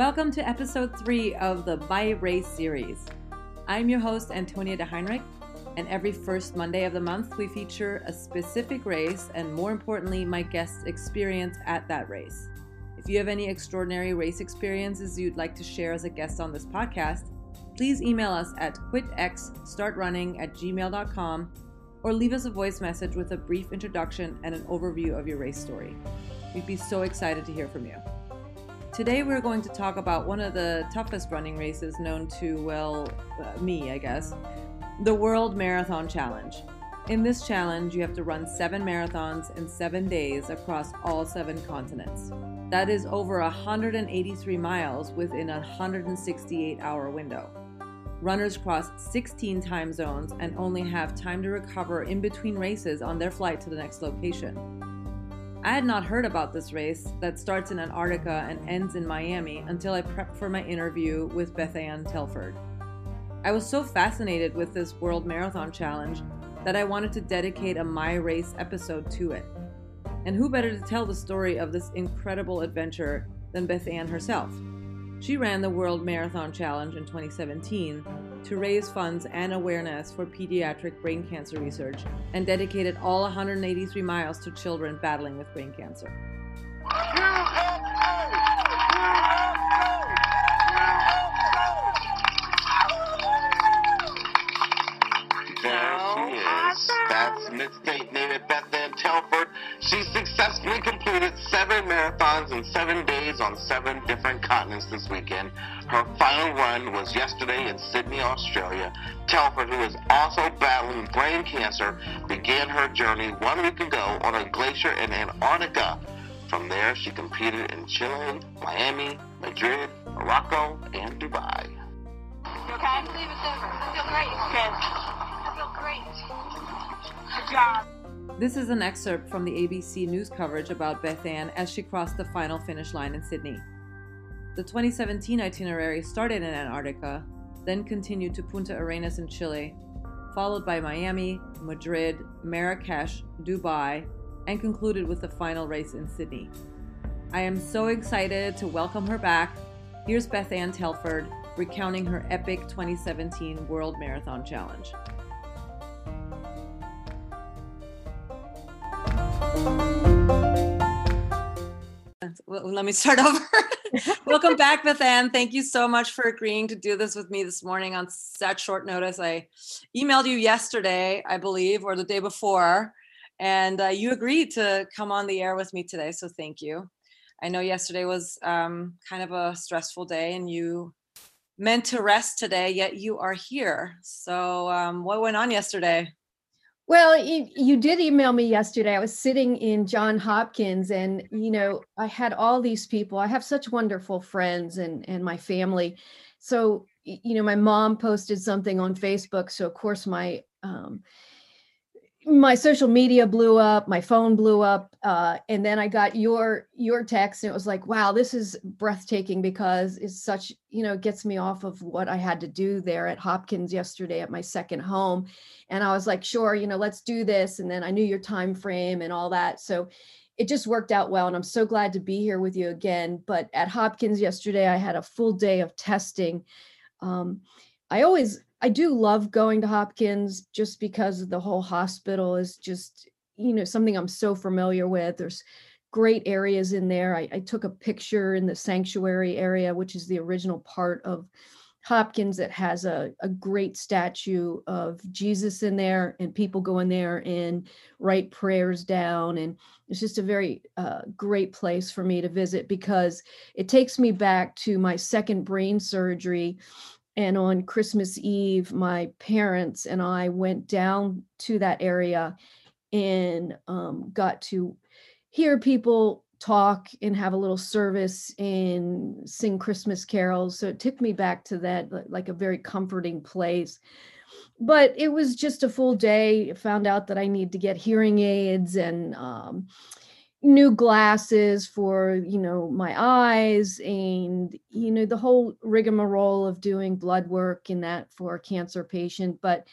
Welcome to episode three of the My Race series. I'm your host, Antonia de Heinrich, and every first Monday of the month, we feature a specific race and, more importantly, my guest's experience at that race. If you have any extraordinary race experiences you'd like to share as a guest on this podcast, please email us at quitxstartrunning at gmail.com or leave us a voice message with a brief introduction and an overview of your race story. We'd be so excited to hear from you. Today, we're going to talk about one of the toughest running races known to, well, uh, me, I guess the World Marathon Challenge. In this challenge, you have to run seven marathons in seven days across all seven continents. That is over 183 miles within a 168 hour window. Runners cross 16 time zones and only have time to recover in between races on their flight to the next location. I had not heard about this race that starts in Antarctica and ends in Miami until I prepped for my interview with Beth Ann Telford. I was so fascinated with this World Marathon Challenge that I wanted to dedicate a My Race episode to it. And who better to tell the story of this incredible adventure than Beth Ann herself? She ran the World Marathon Challenge in 2017 to raise funds and awareness for pediatric brain cancer research and dedicated all 183 miles to children battling with brain cancer. That's Midstate native Beth Ann Telford. She successfully completed seven marathons in seven days on seven different continents this weekend. Her final run was yesterday in Sydney, Australia. Telford, who is also battling brain cancer, began her journey one week ago on a glacier in Antarctica. From there, she competed in Chile, Miami, Madrid, Morocco, and Dubai. You okay? I believe it's over. I feel great. Good. I feel great. Good job. This is an excerpt from the ABC news coverage about Beth Ann as she crossed the final finish line in Sydney. The 2017 itinerary started in Antarctica, then continued to Punta Arenas in Chile, followed by Miami, Madrid, Marrakesh, Dubai, and concluded with the final race in Sydney. I am so excited to welcome her back. Here's Beth Ann Telford recounting her epic 2017 World Marathon Challenge. Let me start over. Welcome back, Beth Ann. Thank you so much for agreeing to do this with me this morning on such short notice. I emailed you yesterday, I believe, or the day before, and uh, you agreed to come on the air with me today. So thank you. I know yesterday was um, kind of a stressful day, and you meant to rest today, yet you are here. So, um, what went on yesterday? Well, you, you did email me yesterday. I was sitting in John Hopkins and you know, I had all these people. I have such wonderful friends and and my family. So, you know, my mom posted something on Facebook, so of course my um my social media blew up, my phone blew up, uh, and then I got your your text, and it was like, wow, this is breathtaking because it's such, you know, gets me off of what I had to do there at Hopkins yesterday at my second home, and I was like, sure, you know, let's do this, and then I knew your time frame and all that, so it just worked out well, and I'm so glad to be here with you again. But at Hopkins yesterday, I had a full day of testing. Um, I always I do love going to Hopkins just because the whole hospital is just, you know, something I'm so familiar with. There's great areas in there. I, I took a picture in the sanctuary area, which is the original part of Hopkins that has a, a great statue of Jesus in there, and people go in there and write prayers down. And it's just a very uh, great place for me to visit because it takes me back to my second brain surgery and on Christmas Eve, my parents and I went down to that area and um, got to hear people talk and have a little service and sing Christmas carols. So it took me back to that, like a very comforting place. But it was just a full day. Found out that I need to get hearing aids and um, new glasses for you know my eyes and you know the whole rigmarole of doing blood work and that for a cancer patient but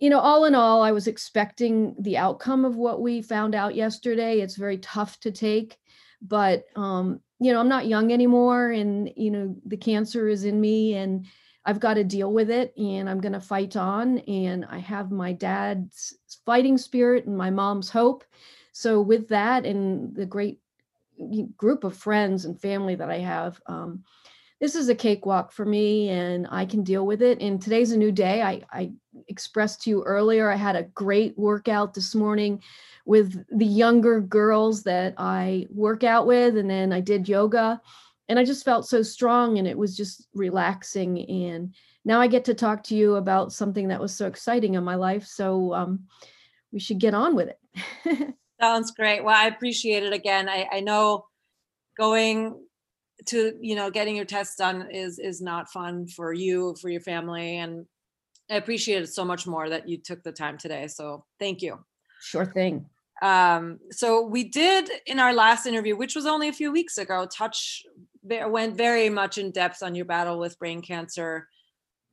you know all in all i was expecting the outcome of what we found out yesterday it's very tough to take but um, you know, I'm not young anymore, and you know, the cancer is in me, and I've got to deal with it, and I'm going to fight on. And I have my dad's fighting spirit and my mom's hope. So with that, and the great group of friends and family that I have. Um, this is a cakewalk for me and I can deal with it. And today's a new day. I, I expressed to you earlier, I had a great workout this morning with the younger girls that I work out with. And then I did yoga and I just felt so strong and it was just relaxing. And now I get to talk to you about something that was so exciting in my life. So um, we should get on with it. Sounds great. Well, I appreciate it again. I, I know going to you know getting your tests done is is not fun for you for your family and i appreciate it so much more that you took the time today so thank you sure thing um so we did in our last interview which was only a few weeks ago touch went very much in depth on your battle with brain cancer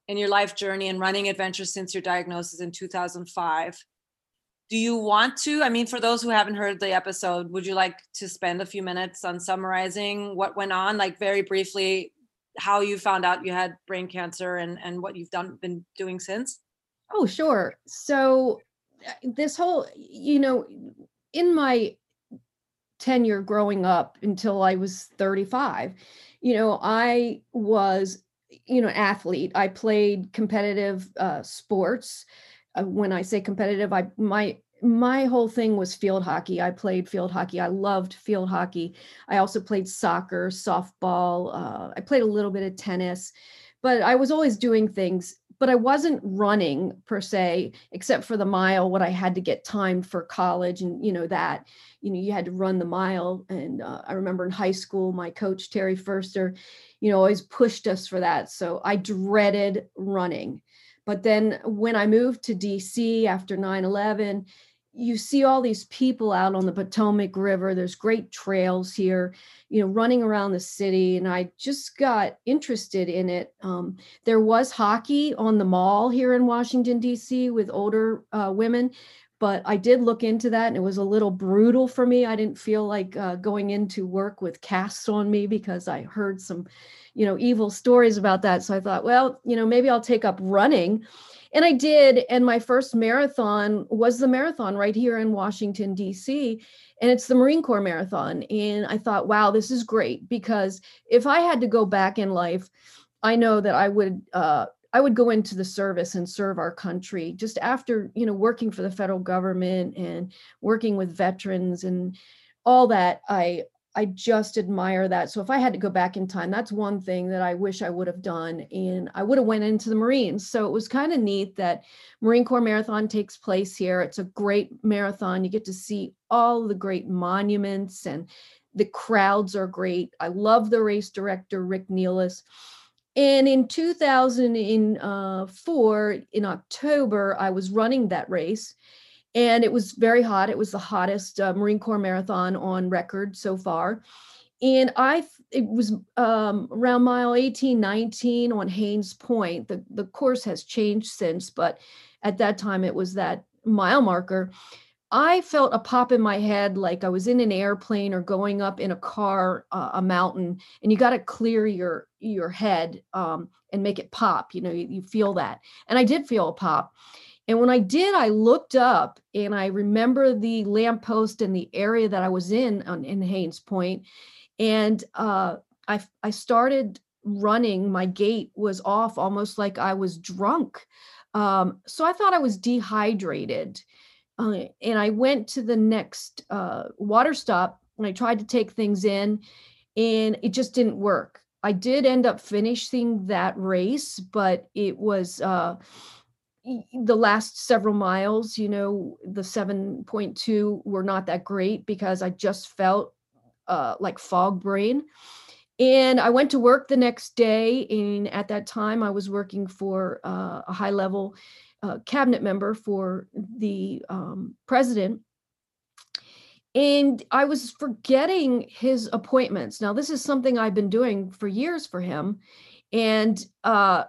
and your life journey and running adventures since your diagnosis in 2005 do you want to i mean for those who haven't heard the episode would you like to spend a few minutes on summarizing what went on? Like very briefly how you found out you had brain cancer and and what you've done been doing since? Oh sure. So uh, this whole you know in my tenure growing up until i was 35 you know i was you know athlete. I played competitive uh, sports when I say competitive, I my my whole thing was field hockey. I played field hockey. I loved field hockey. I also played soccer, softball. Uh, I played a little bit of tennis, but I was always doing things. But I wasn't running per se, except for the mile. What I had to get timed for college, and you know that, you know, you had to run the mile. And uh, I remember in high school, my coach Terry Furster, you know, always pushed us for that. So I dreaded running but then when I moved to DC after 9 11, you see all these people out on the Potomac River. There's great trails here, you know, running around the city. And I just got interested in it. Um, there was hockey on the mall here in Washington, D.C., with older uh, women. But I did look into that and it was a little brutal for me. I didn't feel like uh, going into work with casts on me because I heard some you know evil stories about that. So i thought well you know maybe i'll take up running. And i did and my first marathon was the marathon right here in washington d.c and it's the marine corps marathon. And i thought wow this is great because if i had to go back in life i know that i would uh, I would go into the service and serve our country just after, you know, working for the federal government and working with veterans and all that. I I just admire that. So if I had to go back in time, that's one thing that I wish I would have done. And I would have went into the Marines. So it was kind of neat that Marine Corps Marathon takes place here. It's a great marathon. You get to see all the great monuments and the crowds are great. I love the race director, Rick Nealis. And in 2004, in October, I was running that race and it was very hot. It was the hottest uh, Marine Corps marathon on record so far. And I, it was um, around mile 18, 19 on Hains Point. The, the course has changed since, but at that time it was that mile marker. I felt a pop in my head like I was in an airplane or going up in a car, uh, a mountain, and you got to clear your your head um, and make it pop. You know, you, you feel that, and I did feel a pop. And when I did, I looked up and I remember the lamppost and the area that I was in on, in Hains Point. And uh, I, I started running. My gait was off, almost like I was drunk. Um, so I thought I was dehydrated. Uh, and I went to the next uh, water stop and I tried to take things in, and it just didn't work. I did end up finishing that race, but it was uh, the last several miles, you know, the 7.2 were not that great because I just felt uh, like fog brain. And I went to work the next day. And at that time, I was working for uh, a high level uh, cabinet member for the um, president. And I was forgetting his appointments. Now, this is something I've been doing for years for him. And uh,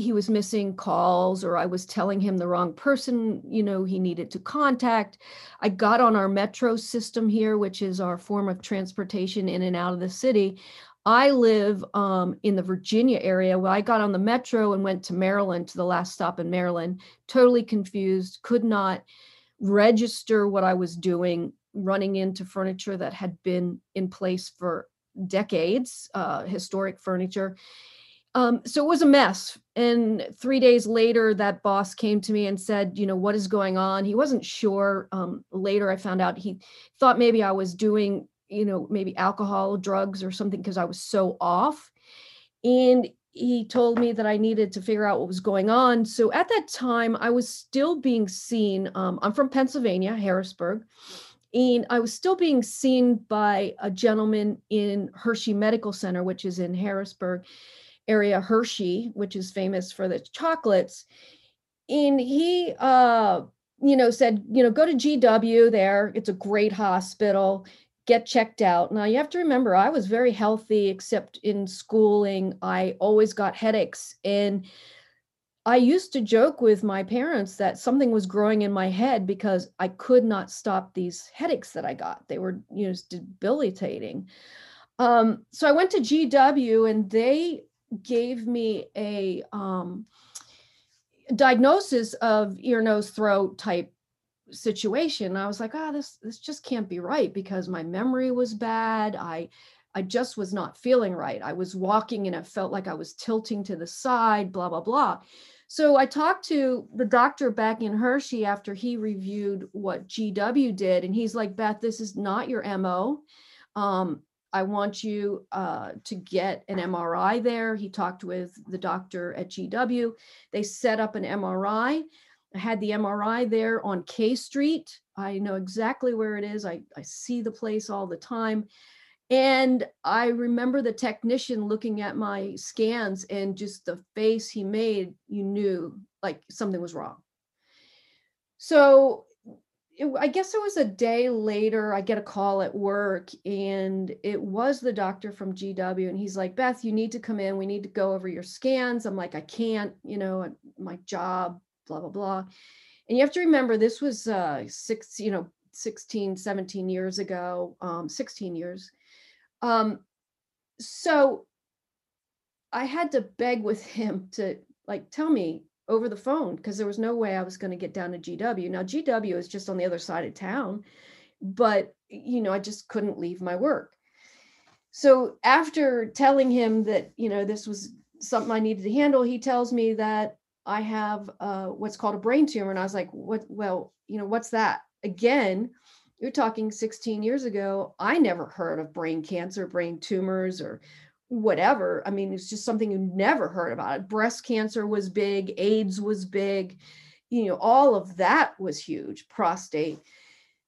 he was missing calls or I was telling him the wrong person, you know, he needed to contact. I got on our metro system here, which is our form of transportation in and out of the city. I live um, in the Virginia area where I got on the metro and went to Maryland to the last stop in Maryland, totally confused, could not register what I was doing, running into furniture that had been in place for decades, uh, historic furniture. Um, so it was a mess. And three days later, that boss came to me and said, you know, what is going on? He wasn't sure. Um, later, I found out he thought maybe I was doing, you know, maybe alcohol, drugs, or something because I was so off. And he told me that I needed to figure out what was going on. So at that time, I was still being seen. Um, I'm from Pennsylvania, Harrisburg. And I was still being seen by a gentleman in Hershey Medical Center, which is in Harrisburg area Hershey, which is famous for the chocolates. And he, uh, you know, said, you know, go to GW there. It's a great hospital. Get checked out. Now you have to remember, I was very healthy, except in schooling. I always got headaches. And I used to joke with my parents that something was growing in my head because I could not stop these headaches that I got. They were, you know, debilitating. Um, so I went to GW and they gave me a um, diagnosis of ear, nose, throat type situation. I was like, ah, oh, this this just can't be right because my memory was bad. I I just was not feeling right. I was walking and it felt like I was tilting to the side, blah, blah, blah. So I talked to the doctor back in Hershey after he reviewed what GW did. And he's like, Beth, this is not your MO. Um, I want you uh, to get an MRI there. He talked with the doctor at GW. They set up an MRI. I had the MRI there on K Street. I know exactly where it is. I, I see the place all the time. And I remember the technician looking at my scans and just the face he made, you knew like something was wrong. So it, I guess it was a day later. I get a call at work, and it was the doctor from GW, and he's like, "Beth, you need to come in. We need to go over your scans." I'm like, "I can't, you know, my job, blah blah blah." And you have to remember, this was uh, six, you know, 16, 17 years ago, um, 16 years. Um, so I had to beg with him to like tell me over the phone because there was no way I was going to get down to GW. Now GW is just on the other side of town, but you know, I just couldn't leave my work. So after telling him that, you know, this was something I needed to handle, he tells me that I have uh, what's called a brain tumor. And I was like, what, well, you know, what's that? Again, you're talking 16 years ago. I never heard of brain cancer, brain tumors, or whatever. I mean, it's just something you never heard about. Breast cancer was big, AIDS was big, you know, all of that was huge, prostate.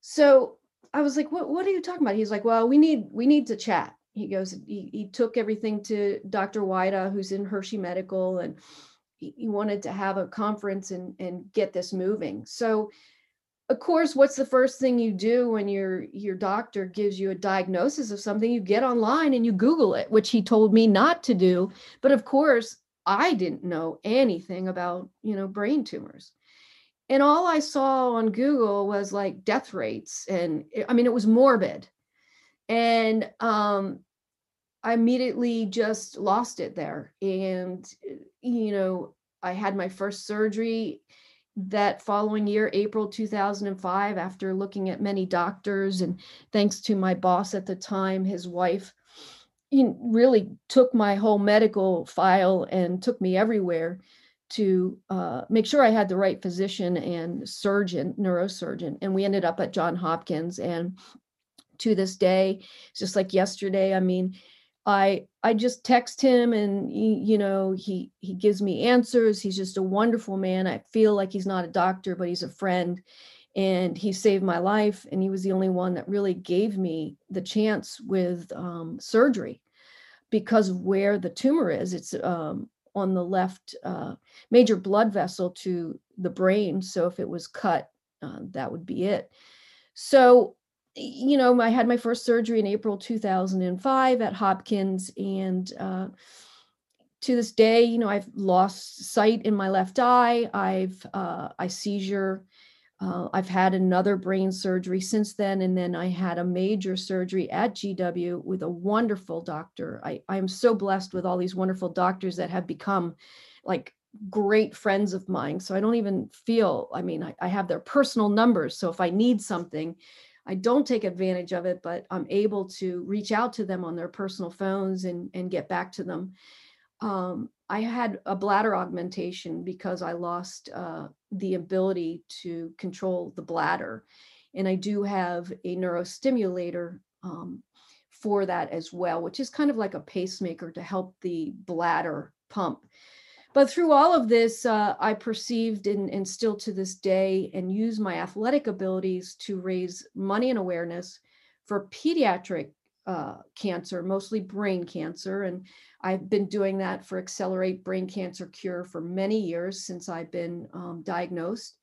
So I was like, what, what are you talking about? He's like, well, we need, we need to chat. He goes, he, he took everything to Dr. Wida, who's in Hershey Medical, and he, wanted to have a conference and, and get this moving. So of course what's the first thing you do when your your doctor gives you a diagnosis of something? You get online and you google it which he told me not to do. But of course i didn't know anything about you know brain tumors. And all i saw on google was like death rates and i mean it was morbid. And um i immediately just lost it there and you know i had my first surgery that following year, April 2005, after looking at many doctors and thanks to my boss at the time, his wife, he really took my whole medical file and took me everywhere to uh, make sure I had the right physician and surgeon, neurosurgeon. And we ended up at John Hopkins. And to this day, just like yesterday, I mean, I I just text him and he, you know he he gives me answers. He's just a wonderful man. I feel like he's not a doctor, but he's a friend, and he saved my life. And he was the only one that really gave me the chance with um, surgery because of where the tumor is. It's um, on the left uh, major blood vessel to the brain. So if it was cut, uh, that would be it. So you know, I had my first surgery in April 2005 at Hopkins and uh, to this day, you know, I've lost sight in my left eye. I've uh, I seizure. Uh, I've had another brain surgery since then, and then I had a major surgery at GW with a wonderful doctor. I I am so blessed with all these wonderful doctors that have become like great friends of mine. So I don't even feel. I mean, I, I have their personal numbers. So if I need something, I don't take advantage of it, but I'm able to reach out to them on their personal phones and, and get back to them. Um, I had a bladder augmentation because I lost uh, the ability to control the bladder. And I do have a neurostimulator um, for that as well, which is kind of like a pacemaker to help the bladder pump but through all of this, uh, I perceived and, and still to this day and use my athletic abilities to raise money and awareness for pediatric uh, cancer, mostly brain cancer. And I've been doing that for Accelerate Brain Cancer Cure for many years since I've been um, diagnosed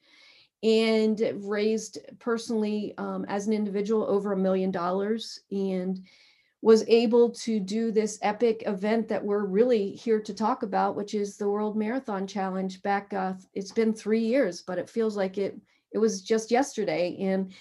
and raised personally um, as an individual over a million dollars. And was able to do this epic event that we're really here to talk about, which is the World Marathon Challenge. Back, uh, it's been three years, but it feels like it it was just yesterday. And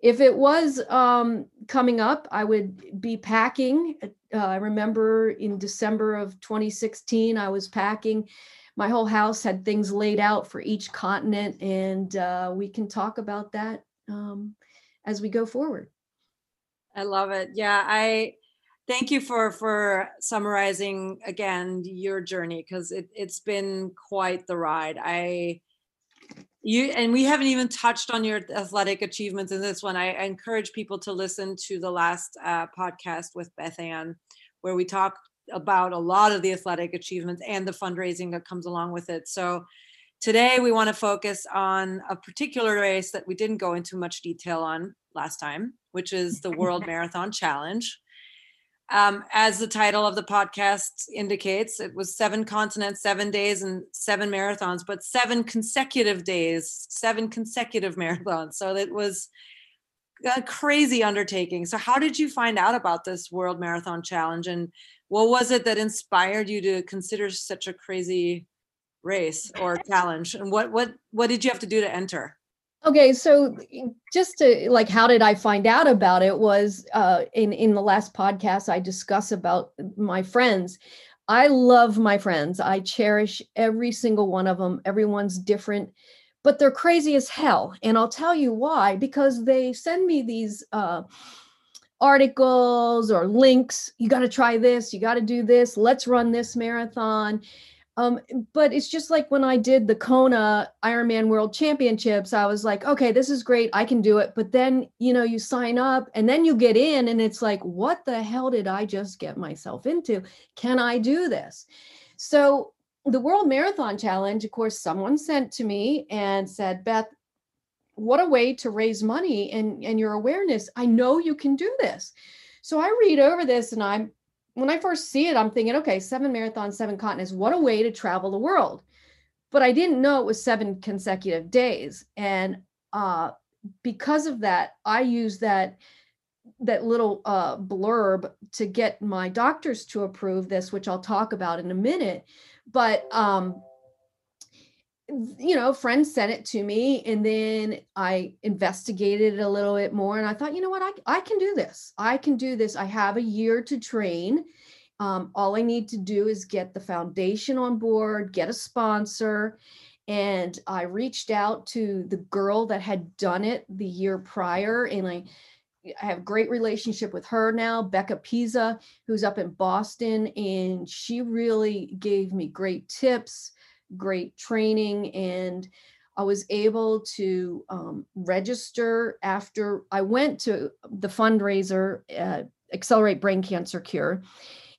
if it was um, coming up, I would be packing. Uh, I remember in December of 2016, I was packing. My whole house had things laid out for each continent, and uh, we can talk about that um, as we go forward. I love it. Yeah, I thank you for for summarizing again your journey because it, it's been quite the ride. I you and we haven't even touched on your athletic achievements in this one. I, I encourage people to listen to the last uh, podcast with beth ann where we talk about a lot of the athletic achievements and the fundraising that comes along with it. So today we want to focus on a particular race that we didn't go into much detail on last time which is the world marathon challenge um, as the title of the podcast indicates, it was seven continents, seven days, and seven marathons, but seven consecutive days, seven consecutive marathons. So it was a crazy undertaking. So, how did you find out about this World Marathon Challenge, and what was it that inspired you to consider such a crazy race or challenge? And what what what did you have to do to enter? Okay, so just to like, how did I find out about it? Was uh, in in the last podcast I discuss about my friends. I love my friends. I cherish every single one of them. Everyone's different, but they're crazy as hell, and I'll tell you why. Because they send me these uh, articles or links. You got to try this. You got to do this. Let's run this marathon um, but it's just like when I did the Kona Ironman World Championships, I was like, okay, this is great. I can do it. But then, you know, you sign up and then you get in and it's like, what the hell did I just get myself into? Can I do this? So the World Marathon Challenge, of course, someone sent to me and said, Beth, what a way to raise money and, and your awareness. I know you can do this. So I read over this and I'm when I first see it, I'm thinking, okay, seven marathons, seven continents, what a way to travel the world. But I didn't know it was seven consecutive days. And uh, because of that, I use that that little uh, blurb to get my doctors to approve this, which I'll talk about in a minute. But um, you know, friends sent it to me and then I investigated it a little bit more and I thought, you know what, I, I can do this. I can do this. I have a year to train. Um, all I need to do is get the foundation on board, get a sponsor. And I reached out to the girl that had done it the year prior and I I have great relationship with her now, Becca Pizzi, who's up in Boston, and she really gave me great tips great training and I was able to um, register after I went to the fundraiser, uh, Accelerate Brain Cancer Cure.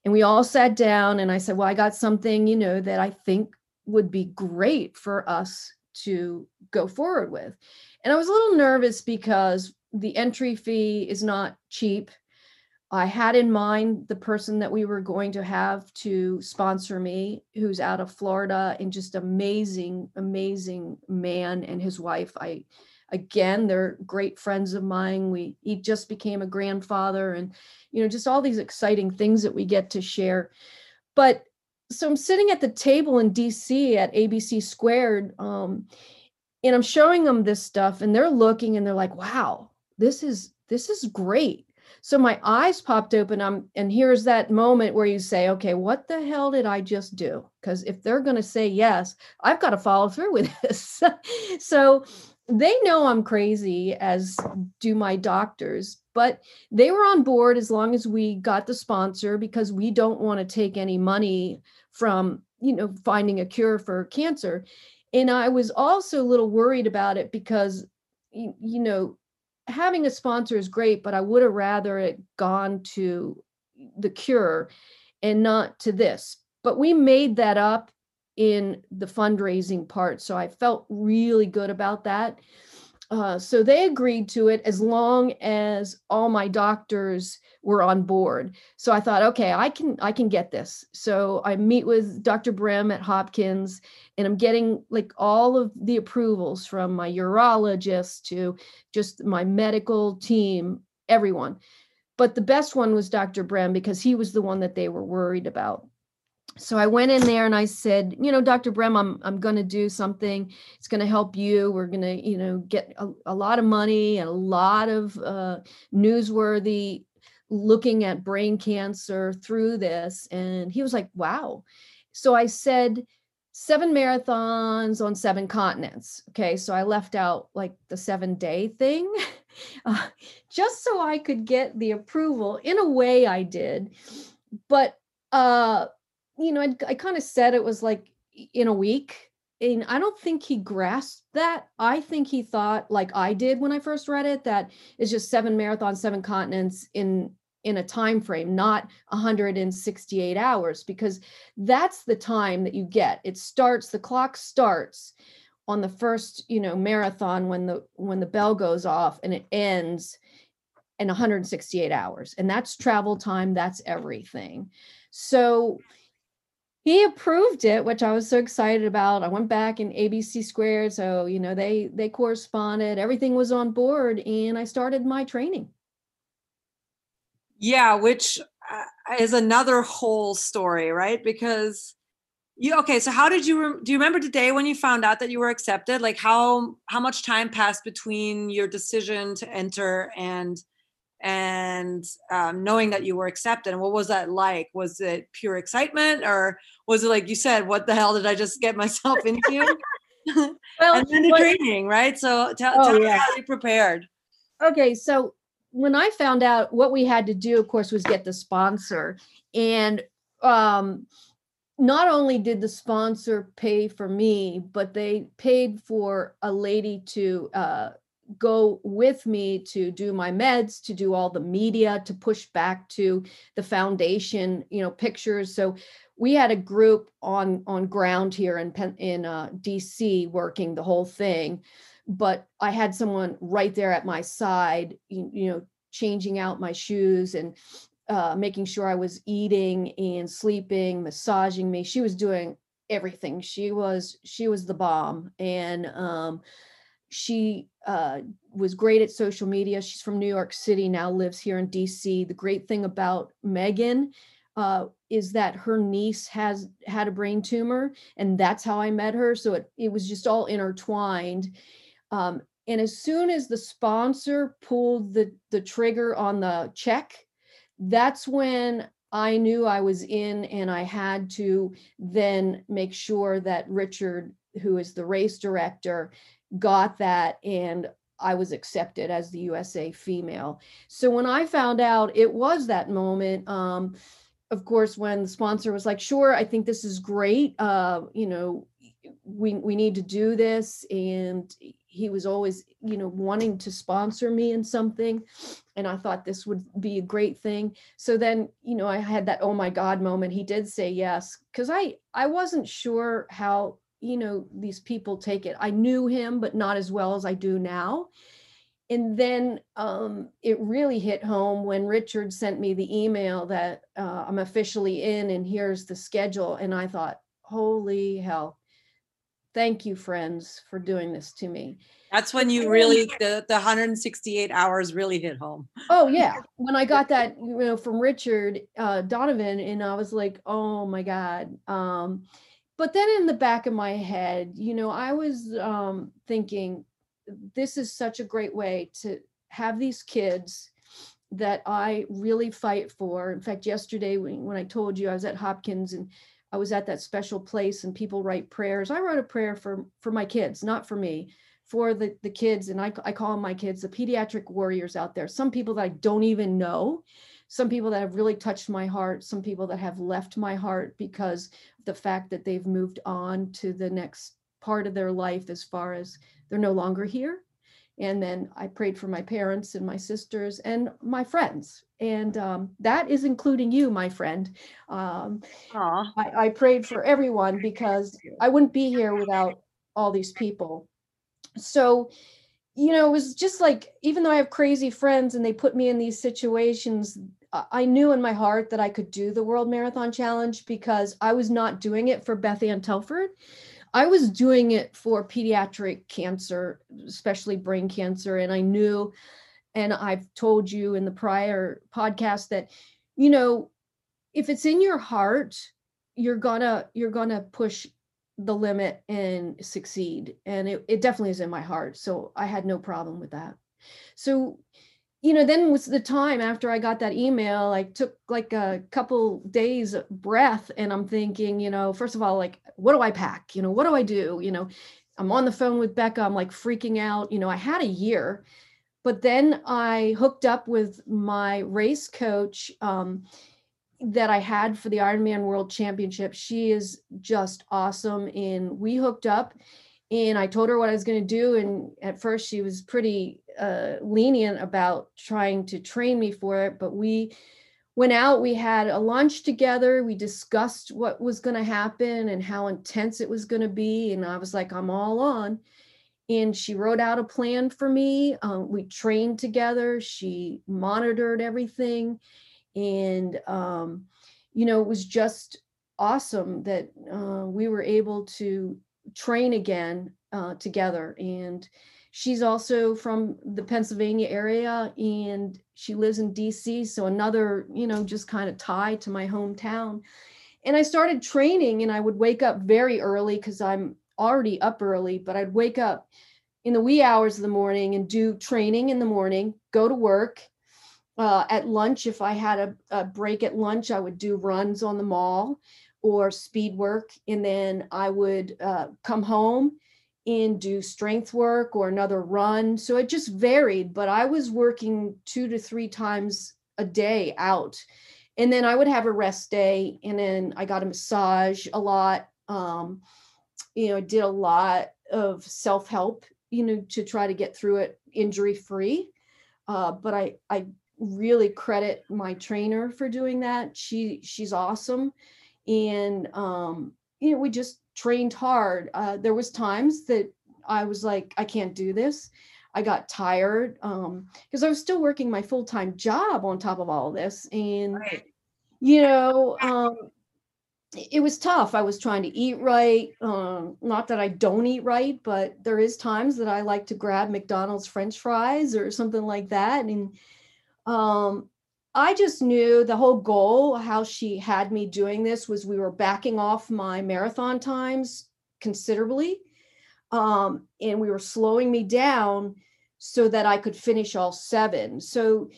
And we all sat down, and I said, Well, I got something, you know, that I think would be great for us to go forward with. And I was a little nervous because the entry fee is not cheap. I had in mind the person that we were going to have to sponsor me, who's out of Florida, and just amazing, amazing man and his wife. I, again, they're great friends of mine. We he just became a grandfather, and you know, just all these exciting things that we get to share. But so I'm sitting at the table in DC at ABC Squared, um, and I'm showing them this stuff, and they're looking and they're like, "Wow, this is this is great." So my eyes popped open. I'm, and here's that moment where you say, "Okay, what the hell did I just do?" Because if they're going to say yes, I've got to follow through with this. so they know I'm crazy, as do my doctors, but they were on board as long as we got the sponsor because we don't want to take any money from you know finding a cure for cancer and i was also a little worried about it because you know having a sponsor is great but i would have rather it gone to the cure and not to this. But we made that up in the fundraising part so i felt really good about that. Uh, so they agreed to it as long as all my doctors were on board. So I thought, okay, I can I can get this. So I meet with Dr. Brem at Hopkins, and I'm getting like all of the approvals from my urologist to just my medical team, everyone. But the best one was Dr. Brem because he was the one that they were worried about so I went in there and I said, you know, Dr. Brem, I'm I'm going to do something. It's going to help you. We're going to, you know, get a, a, lot of money and a lot of uh, newsworthy looking at brain cancer through this. And he was like, wow. So I said, seven marathons on seven continents. Okay, so I left out like the seven day thing, uh, just so I could get the approval. In a way, I did, but uh you know, I, I kind of said it was like in a week. And I don't think he grasped that. I think he thought, like I did when I first read it, that it's just seven marathons, seven continents in in a time frame, not 168 hours, because that's the time that you get. It starts, the clock starts on the first, you know, marathon when the when the bell goes off and it ends in 168 hours. And that's travel time, that's everything. So he approved it which i was so excited about. I went back in abc squared so you know they they corresponded. Everything was on board and i started my training. Yeah which uh, is another whole story right? Because you okay so how did you do you remember the day when you found out that you were accepted? Like how how much time passed between your decision to enter and and um, knowing that you were accepted and what was that like? Was it pure excitement or was it like you said what the hell did i just get myself into? Well and then the training right? So tell, oh, tell yeah. me how you prepared. Okay so when i found out what we had to do of course was get the sponsor and um not only did the sponsor pay for me but they paid for a lady to uh go with me to do my meds to do all the media to push back to the foundation you know pictures. So we had a group on on ground here in in uh, dc working the whole thing. But i had someone right there at my side you, you know changing out my shoes and uh, making sure i was eating and sleeping massaging me. She was doing everything. She was she was the bomb. And um she uh, was great at social media. She's from New York City, now lives here in DC. The great thing about Megan uh, is that her niece has had a brain tumor, and that's how I met her. So it, it was just all intertwined. Um, and as soon as the sponsor pulled the, the trigger on the check, that's when I knew I was in, and I had to then make sure that Richard, who is the race director, got that and I was accepted as the USA female. So when I found out it was that moment, um, of course, when the sponsor was like, sure, I think this is great. Uh, you know, we we need to do this. And he was always, you know, wanting to sponsor me in something. And I thought this would be a great thing. So then, you know, I had that oh my God moment. He did say yes. Cause I I wasn't sure how you know these people take it i knew him but not as well as i do now and then um, it really hit home when richard sent me the email that uh, i'm officially in and here's the schedule and i thought holy hell thank you, friends, for doing this to me. That's when you really the, the 168 hours really hit home. Oh yeah, when I got that, you know, from Richard uh, Donovan, and I was like, oh my god. Um, but then in the back of my head, you know, I was um, thinking, this is such a great way to have these kids that I really fight for. In fact, yesterday when, when I told you I was at Hopkins and I was at that special place and people write prayers, I wrote a prayer for for my kids, not for me, for the the kids, and I I call my kids, the pediatric warriors out there. Some people that I don't even know, some people that have really touched my heart, some people that have left my heart because the fact that they've moved on to the next part of their life as far as they're no longer here and then I prayed for my parents and my sisters and my friends. And um, that is including you, my friend. Um, I, I prayed for everyone because I wouldn't be here without all these people. So, you know, it was just like, even though I have crazy friends and they put me in these situations, I knew in my heart that I could do the World Marathon Challenge because I was not doing it for Beth Ann Telford. I was doing it for pediatric cancer, especially brain cancer. And I knew, and I've told you in the prior podcast that, you know, if it's in your heart, you're gonna you're gonna push the limit and succeed. And it, it definitely is in my heart. So I had no problem with that. So you know, then was the time after I got that email, I took like a couple days breath and I'm thinking, you know, first of all, like, what do I pack? You know, what do I do? You know, I'm on the phone with Becca, I'm like freaking out. You know, I had a year, but then I hooked up with my race coach um, that I had for the Ironman World Championship. She is just awesome. And we hooked up and I told her what I was going to do. And at first, she was pretty uh, lenient about trying to train me for it. But we went out, we had a lunch together, we discussed what was going to happen and how intense it was going to be. And I was like, I'm all on. And she wrote out a plan for me. Um, we trained together, she monitored everything. And, um, you know, it was just awesome that uh, we were able to train again uh, together. And she's also from the Pennsylvania area and she lives in DC. So another, you know, just kind of tie to my hometown. And I started training and I would wake up very early because I'm already up early, but I'd wake up in the wee hours of the morning and do training in the morning, go to work. Uh, at lunch, if I had a, a break at lunch, I would do runs on the mall or speed work. And then I would uh, come home and do strength work or another run. So it just varied, but I was working two to three times a day out. And then I would have a rest day. And then I got a massage a lot. Um, you know, I did a lot of self help, you know, to try to get through it injury free. Uh, but I, I really credit my trainer for doing that. She, she's awesome and um, you know we just trained hard. Uh, there was times that I was like, I can't do this. I got tired because um, I was still working my full time job on top of all of this, and right. you know, um, it was tough. I was trying to eat right. Um, not that I don't eat right, but there is times that I like to grab McDonald's French fries or something like that, and um, I just knew the whole goal, how she had me doing this was we were backing off my marathon times considerably. Um, and we were slowing me down so that I could finish all seven. So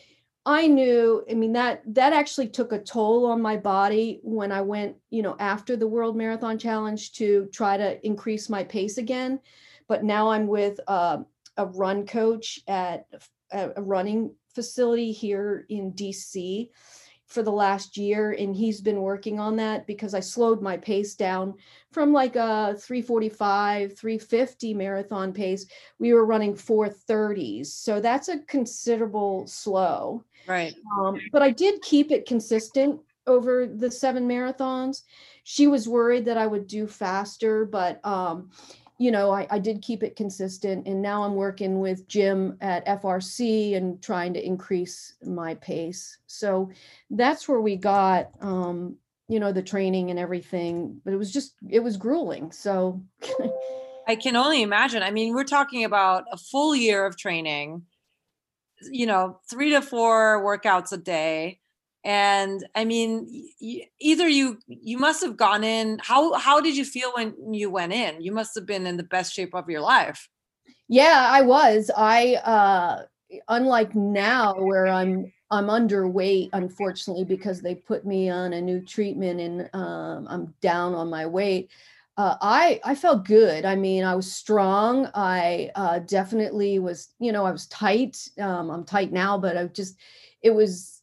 I knew, I mean, that that actually took a toll on my body when I went, you know, after the World Marathon Challenge to try to increase my pace again. But now I'm with uh, a run coach at a running facility here in DC for the last year and he's been working on that because I slowed my pace down from like a 345 350 marathon pace. We were running 430s so that's a considerable slow. Right. Um, but I did keep it consistent over the seven marathons. She was worried that I would do faster but um, you know, I, I did keep it consistent and now I'm working with Jim at FRC and trying to increase my pace. So that's where we got, um, you know, the training and everything, but it was just, it was grueling. So I can only imagine. I mean, we're talking about a full year of training, you know, three to four workouts a day. And I mean, either you you must have gone in. How how did you feel when you went in? You must have been in the best shape of your life. Yeah, I was. I uh unlike now where I'm I'm underweight, unfortunately, because they put me on a new treatment and um, I'm down on my weight. Uh, I I felt good. I mean, I was strong. I uh, definitely was. You know, I was tight. Um, I'm tight now, but I just it was.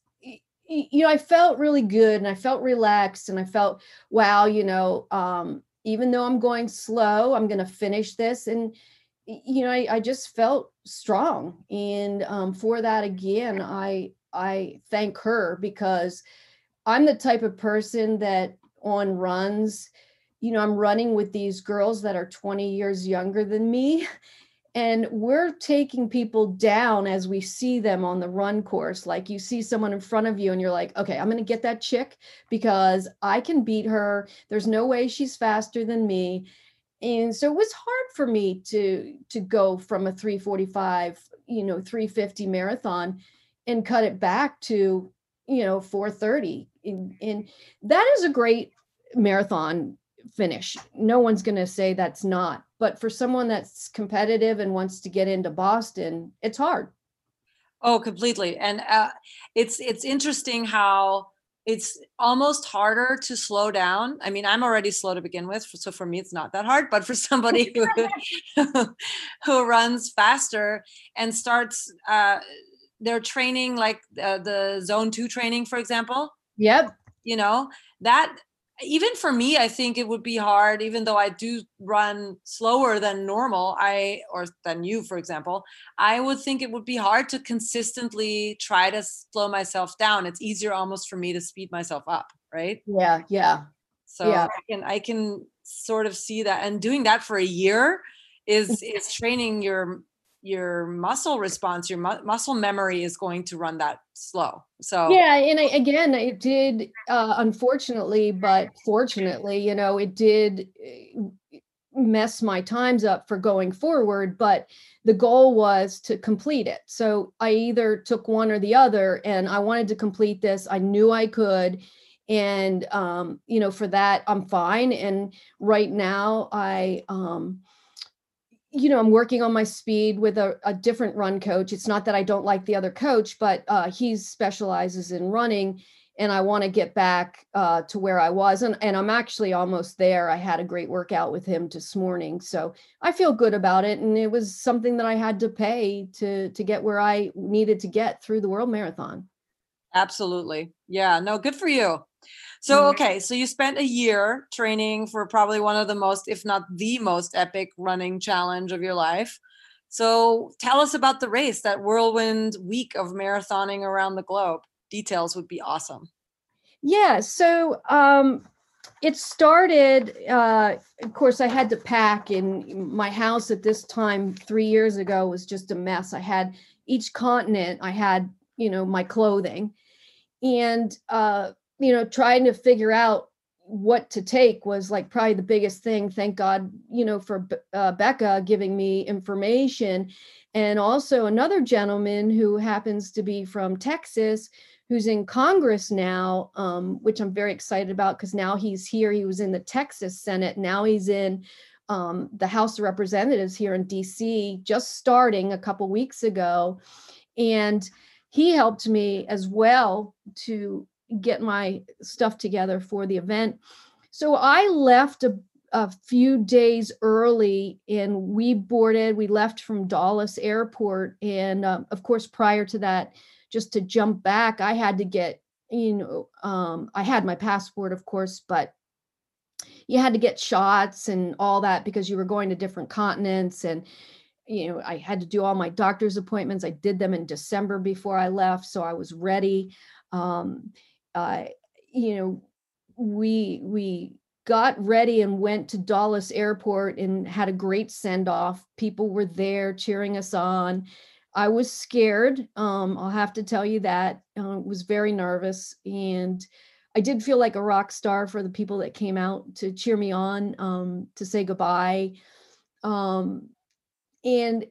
You know, I felt really good and I felt relaxed and I felt wow. You know, um, even though I'm going slow, I'm going to finish this and you know, I, I, just felt strong. And um, for that, again, I I thank her because I'm the type of person that on runs, you know, I'm running with these girls that are 20 years younger than me. And we're taking people down as we see them on the run course. Like you see someone in front of you, and you're like, okay, I'm going to get that chick because I can beat her. There's no way she's faster than me and so it was hard for me to to go from a 345 you know 350 marathon and cut it back to you know 430 and, that is a great marathon finish no one's going to say that's not but for someone that's competitive and wants to get into boston it's hard oh completely and uh, it's it's interesting how it's almost harder to slow down. I mean, I'm already slow to begin with, so for me it's not that hard. But for somebody who who runs faster and starts, uh, they're training like uh, the zone two training, for example. Yep. You know that even for me i think it would be hard even though i do run slower than normal i or than you for example i would think it would be hard to consistently try to slow myself down. It's easier almost for me to speed myself up right? Yeah yeah. So yeah. i can i can sort of see that and doing that for a year is is training your your muscle response your mu- muscle memory is going to run that slow. So yeah and I, again it did uh, unfortunately but fortunately you know it did eh, mess my times up for going forward but the goal was to complete it. So i either took one or the other and i wanted to complete this. I knew i could and um, you know for that i'm fine and right now i um, you know, I'm working on my speed with a, a, different run coach. It's not that I don't like the other coach, but uh, he specializes in running, and I want to get back uh, to where I was. And, and I'm actually almost there. I had a great workout with him this morning, so I feel good about it. And it was something that I had to pay to to get where I needed to get through the World Marathon. Absolutely, yeah. No, good for you. So, mm-hmm. okay, so you spent a year training for probably one of the most, if not the most epic running challenge of your life. So, tell us about the race, that whirlwind week of marathoning around the globe. Details would be awesome. Yeah, so um, it started, uh, of course, I had to pack, and my house at this time three years ago was just a mess. I had each continent, I had, you know, my clothing. And uh, you know, trying to figure out what to take was like probably the biggest thing. Thank God, you know, for uh, Becca giving me information. And also another gentleman who happens to be from Texas, who's in Congress now, um, which I'm very excited about because now he's here. He was in the Texas Senate. Now he's in um, the House of Representatives here in DC, just starting a couple weeks ago. And he helped me as well to get my stuff together for the event. So I left a, a few days early and we boarded, we left from Dallas Airport. And uh, of course, prior to that, just to jump back, I had to get, you know, um, I had my passport, of course, but you had to get shots and all that because you were going to different continents and you know i had to do all my doctor's appointments i did them in december before i left so i was ready um, uh, you know, we we got ready and went to Dallas Airport and had a great send off. People were there cheering us on. I was scared. Um, I'll have to tell you that. Uh, was very nervous, and I did feel like a rock star for the people that came out to cheer me on, um, to say goodbye. Um, and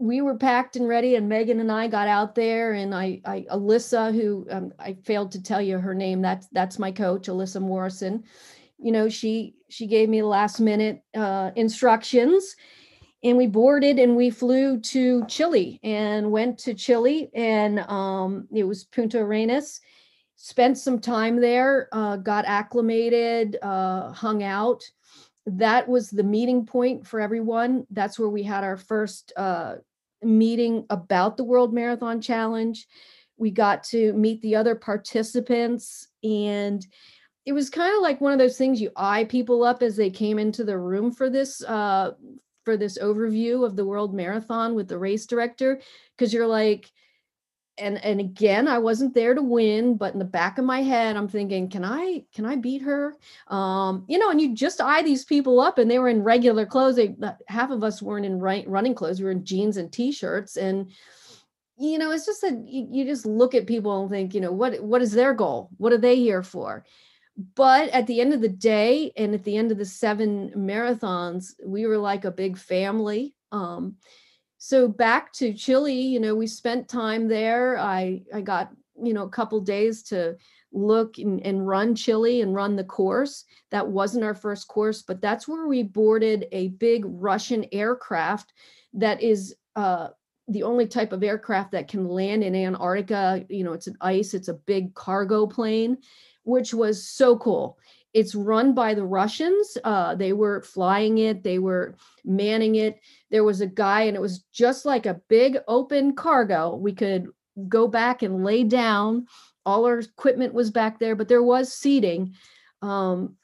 we were packed and ready and megan and i got out there and i, I alyssa who um, i failed to tell you her name that's that's my coach alyssa morrison. You know she she gave me last minute uh, instructions and we boarded and we flew to chile and went to chile and um, it was punta arenas. Spent some time there uh, got acclimated uh, hung out. That was the meeting point for everyone. That's where we had our first uh, meeting about the World Marathon Challenge. We got to meet the other participants and it was kind of like one of those things you eye people up as they came into the room for this uh for this overview of the world marathon with the race director because you're like and and again i wasn't there to win but in the back of my head i'm thinking can i can i beat her? Um you know and you just eye these people up and they were in regular clothes. They half of us weren't in right running clothes. We were in jeans and t-shirts and you know it's just that you, you just look at people and think you know what what is their goal? What are they here for? But at the end of the day and at the end of the seven marathons we were like a big family. Um so back to Chile, you know, we spent time there. I I got you know a couple days to look and, and run Chile and run the course. That wasn't our first course, but that's where we boarded a big Russian aircraft that is uh, the only type of aircraft that can land in Antarctica. You know, it's an ice, it's a big cargo plane, which was so cool. It's run by the Russians. Uh, they were flying it, they were manning it. There was a guy, and it was just like a big open cargo. We could go back and lay down. All our equipment was back there, but there was seating. Um,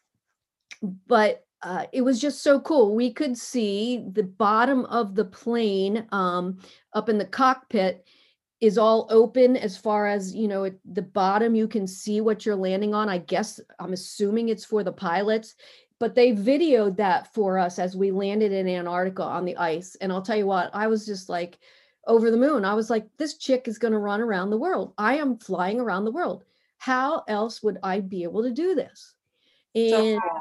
but uh, it was just so cool. We could see the bottom of the plane um, up in the cockpit is all open as far as you know at the bottom you can see what you're landing on. I guess i'm assuming it's for the pilots but they videoed that for us as we landed in antarctica on the ice. And i'll tell you what i was just like over the moon. I was like this chick is going to run around the world. I am flying around the world. How else would i be able to do this? And so cool.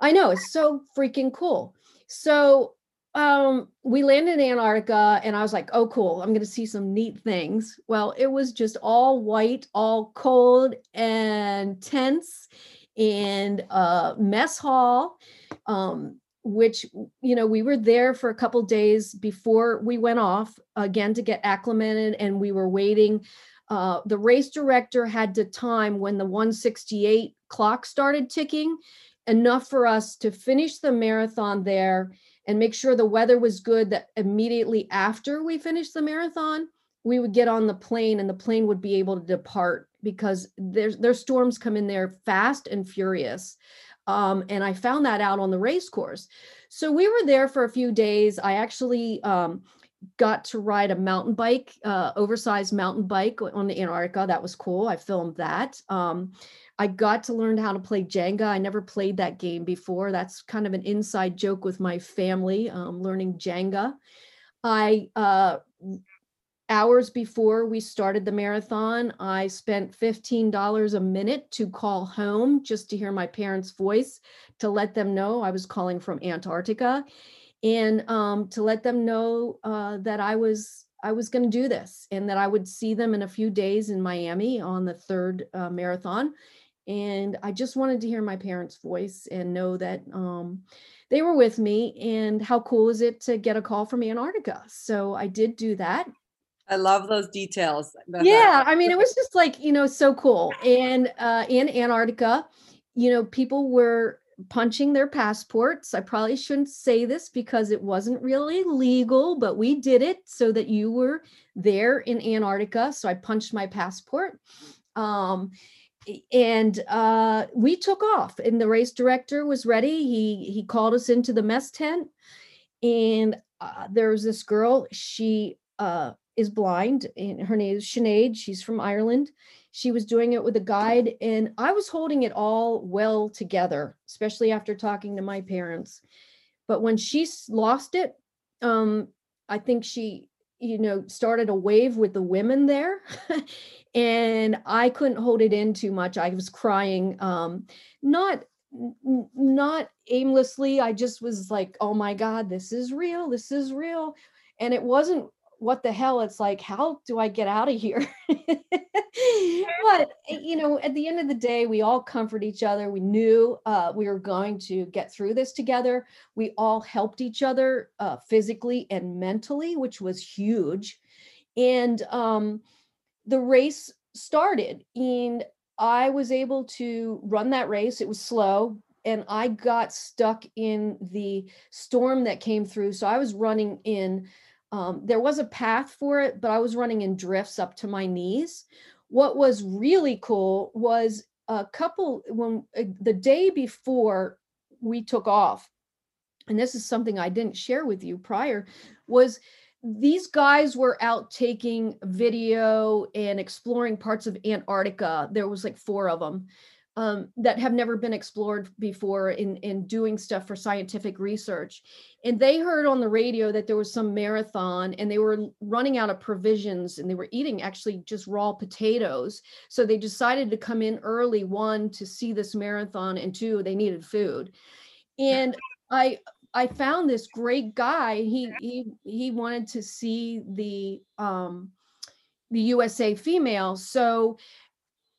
i know it's so freaking cool. So um, we landed in Antarctica and I was like, oh, cool, I'm going to see some neat things. Well, it was just all white, all cold and tense and uh, mess hall, um, which, you know, we were there for a couple days before we went off again to get acclimated and we were waiting. Uh, the race director had to time when the 168 clock started ticking enough for us to finish the marathon there and make sure the weather was good that immediately after we finished the marathon we would get on the plane and the plane would be able to depart because there's their storms come in there fast and furious. Um, and i found that out on the race course. So we were there for a few days. I actually um, got to ride a mountain bike uh, oversized mountain bike on the antarctica. That was cool. I filmed that. Um, I got to learn how to play Jenga. I never played that game before. That's kind of an inside joke with my family, um, learning Jenga. I, uh, hours before we started the marathon, I spent $15 a minute to call home just to hear my parents' voice to let them know I was calling from Antarctica and um, to let them know uh, that I was I was going to do this and that I would see them in a few days in Miami on the third uh, marathon and I just wanted to hear my parents' voice and know that um, they were with me. And how cool is it to get a call from Antarctica? So I did do that. I love those details. Yeah, I mean, it was just like you know, so cool. And uh, in Antarctica, you know, people were punching their passports. I probably shouldn't say this because it wasn't really legal, but we did it so that you were there in Antarctica. So I punched my passport. Um, and uh, we took off and the race director was ready. He he called us into the mess tent and uh, there was this girl she uh, is blind and her name is Sinead she's from Ireland. She was doing it with a guide and I was holding it all well together especially after talking to my parents. But when she lost it um I think she you know started a wave with the women there and I couldn't hold it in too much. I was crying, um, not not aimlessly. I just was like, oh my God, this is real. This is real. And it wasn't what the hell it's like how do i get out of here? But eh, you know at the end of the day we all comfort each other. We knew uh, we were going to get through this together. We all helped each other uh, physically and mentally which was huge. And um, the race started and i was able to run that race. It was slow and i got stuck in the storm that came through. So i was running in um, there was a path for it, but I was running in drifts up to my knees. What was really cool was a couple when uh, the day before we took off, and this is something I didn't share with you prior, was these guys were out taking video and exploring parts of Antarctica. There was like four of them um, that have never been explored before in, in doing stuff for scientific research. And they heard on the radio that there was some marathon and they were running out of provisions and they were eating actually just raw potatoes. So they decided to come in early, one, to see this marathon, and two, they needed food. And I I found this great guy. He he he wanted to see the um the USA female. So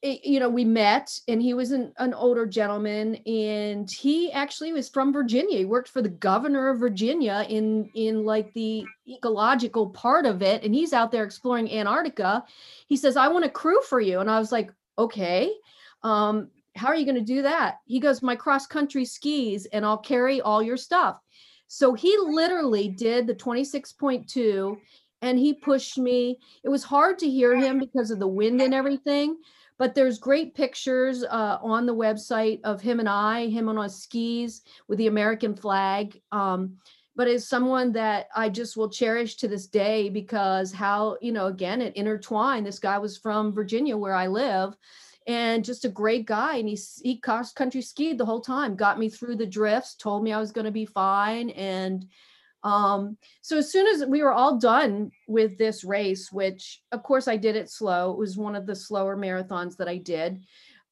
you know, we met and he was an, an older gentleman and he actually was from Virginia. He worked for the governor of Virginia in in like the ecological part of it. And he's out there exploring Antarctica. He says, I want a crew for you. And I was like, okay. Um, how are you going to do that? He goes, my cross country skis and I'll carry all your stuff. So he literally did the 26.2 and he pushed me. It was hard to hear him because of the wind and everything but there's great pictures uh, on the website of him and I, him on his skis with the American flag. Um, but as someone that I just will cherish to this day because how, you know, again, it intertwined. This guy was from Virginia where I live and just a great guy. And he, he cross country skied the whole time, got me through the drifts, told me I was going to be fine. And um, so as soon as we were all done with this race, which of course I did it slow, it was one of the slower marathons that I did.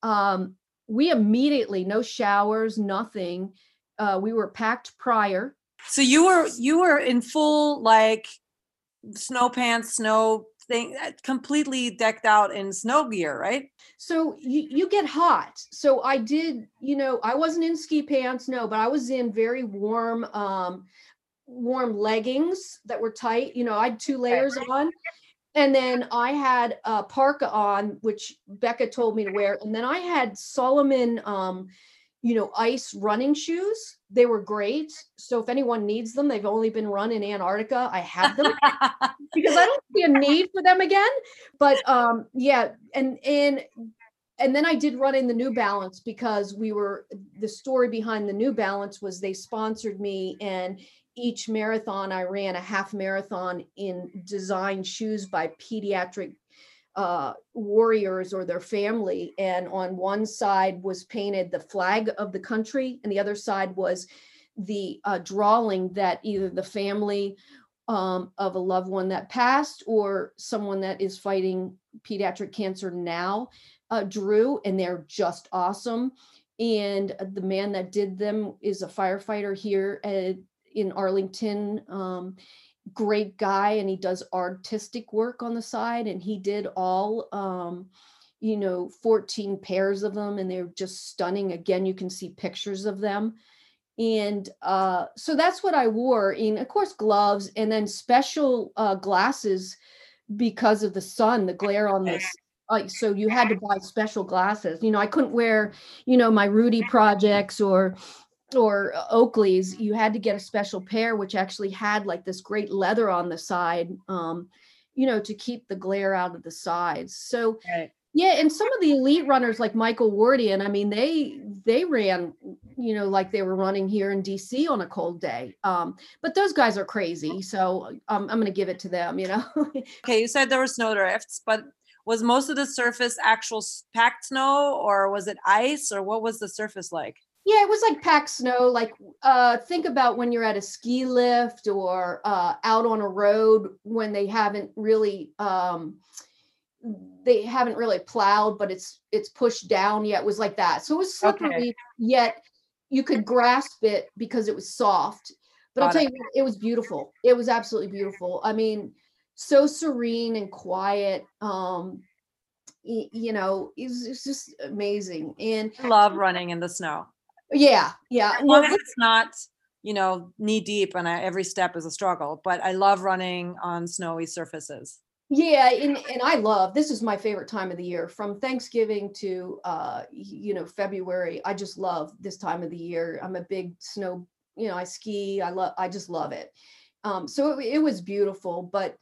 Um, we immediately, no showers, nothing. Uh, we were packed prior. So you were you were in full like snow pants, snow thing, uh, completely decked out in snow gear, right? So you, you get hot. So I did, you know, I wasn't in ski pants, no, but I was in very warm um warm leggings that were tight. You know, I had two layers on. And then I had a parka on, which Becca told me to wear. And then I had Salomon, um, you know, ice running shoes. They were great. So if anyone needs them, they've only been run in Antarctica. I have them because I don't see a need for them again. But um, yeah, and and and then I did run in the New Balance because we were the story behind the New Balance was they sponsored me and each marathon, I ran a half marathon in designed shoes by pediatric uh, warriors or their family. And on one side was painted the flag of the country, and the other side was the uh, drawing that either the family um, of a loved one that passed or someone that is fighting pediatric cancer now uh, drew, and they're just awesome. And the man that did them is a firefighter here at in Arlington. Um, great guy, and he does artistic work on the side. And he did all, um, you know, 14 pairs of them, and they're just stunning. Again, you can see pictures of them. And uh, so that's what I wore. In of course, gloves, and then special uh, glasses because of the sun, the glare on this so you had to buy special glasses you know i couldn't wear you know my rudy projects or or uh, Oakley's, you had to get a special pair, which actually had like this great leather on the side, um, you know, to keep the glare out of the sides. So, right. yeah, and some of the elite runners like Michael Wardian, I mean, they they ran, you know, like they were running here in DC on a cold day. Um, but those guys are crazy, so um, I'm going to give it to them. You know. okay, you said there were snow drifts, but was most of the surface actual packed snow, or was it ice, or what was the surface like? Yeah, it was like packed snow. Like uh, think about when you're at a ski lift or uh, out on a road when they haven't really, um, they haven't really plowed, but it's it's pushed down yet. It was like that. So it was slippery, Okay. yet you could grasp it because it was soft. But I'll tell it. you, what, it was beautiful. It was absolutely beautiful. I mean, so serene and quiet. Um, you know, it's, it's just amazing. And I love running in the snow. Yeah, yeah. As Well, long as it's not, you know, knee deep and I, every step is a struggle, but I love running on snowy surfaces. Yeah, and, and I love this is my favorite time of the year from Thanksgiving to uh you know February. I just love this time of the year. I'm a big snow, you know, I ski. I love I just love it. Um so it, it was beautiful, but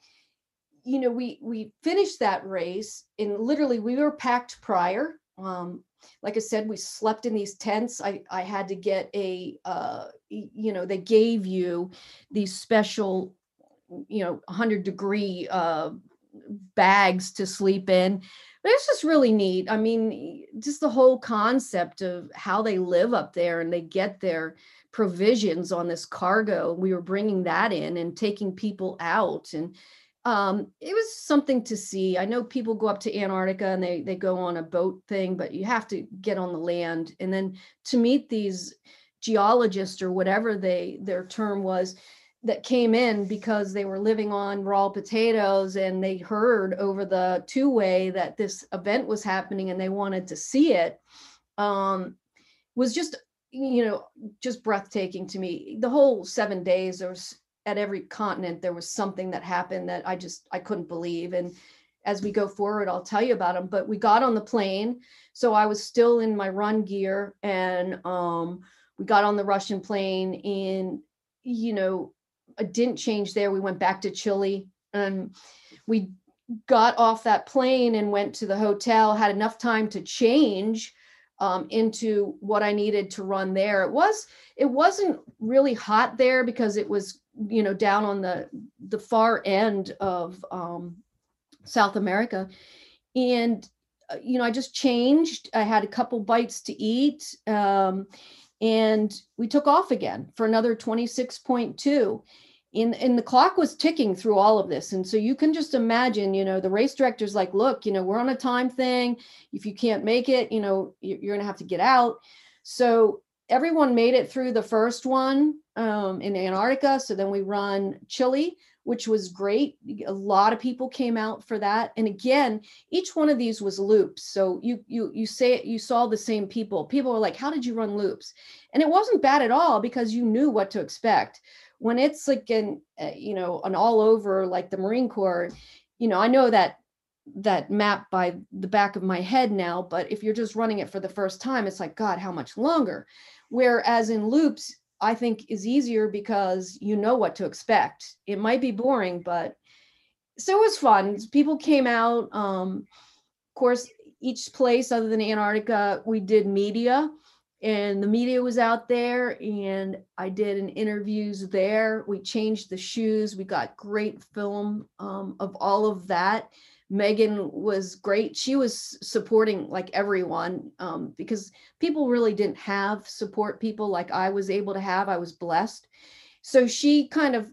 you know, we we finished that race and literally we were packed prior. Um like I said, we slept in these tents. I I had to get a uh you know, they gave you these special you know 100 degree uh bags to sleep in. But it's just really neat. I mean just the whole concept of how they live up there and they get their provisions on this cargo. We were bringing that in and taking people out and um, it was something to see. I know people go up to antarctica and they they go on a boat thing but you have to get on the land. And then to meet these geologists or whatever they their term was that came in because they were living on raw potatoes and they heard over the two way that this event was happening and they wanted to see it um, was just you know just breathtaking to me. The whole seven days there was at every continent there was something that happened that i just i couldn't believe. And as we go forward i'll tell you about them but we got on the plane. So i was still in my run gear and um, we got on the russian plane and you know I didn't change there. We went back to Chile and we got off that plane and went to the hotel, had enough time to change um, into what I needed to run there. It was it wasn't really hot there because it was you know down on the the far end of um, South America, and uh, you know I just changed. I had a couple bites to eat. Um, and we took off again for another 26.2 and, and the clock was ticking through all of this. And so you can just imagine you know the race director's like look you know we're on a time thing. If you can't make it you know you- you're gonna have to get out. So everyone made it through the first one um, in antarctica. So then we run chile which was great. A lot of people came out for that. And again each one of these was loops. So you you you say you saw the same people. People were like how did you run loops? And it wasn't bad at all because you knew what to expect. When it's like an uh, you know an all over like the marine corps you know i know that that map by the back of my head now but if you're just running it for the first time it's like god how much longer? Whereas in loops i think is easier because you know what to expect. It might be boring but so it was fun. People came out um of course each place other than antarctica we did media and the media was out there and i did an interviews there. We changed the shoes. We got great film um, of all of that megan was great. She was supporting like everyone um, because people really didn't have support people like i was able to have. I was blessed. So she kind of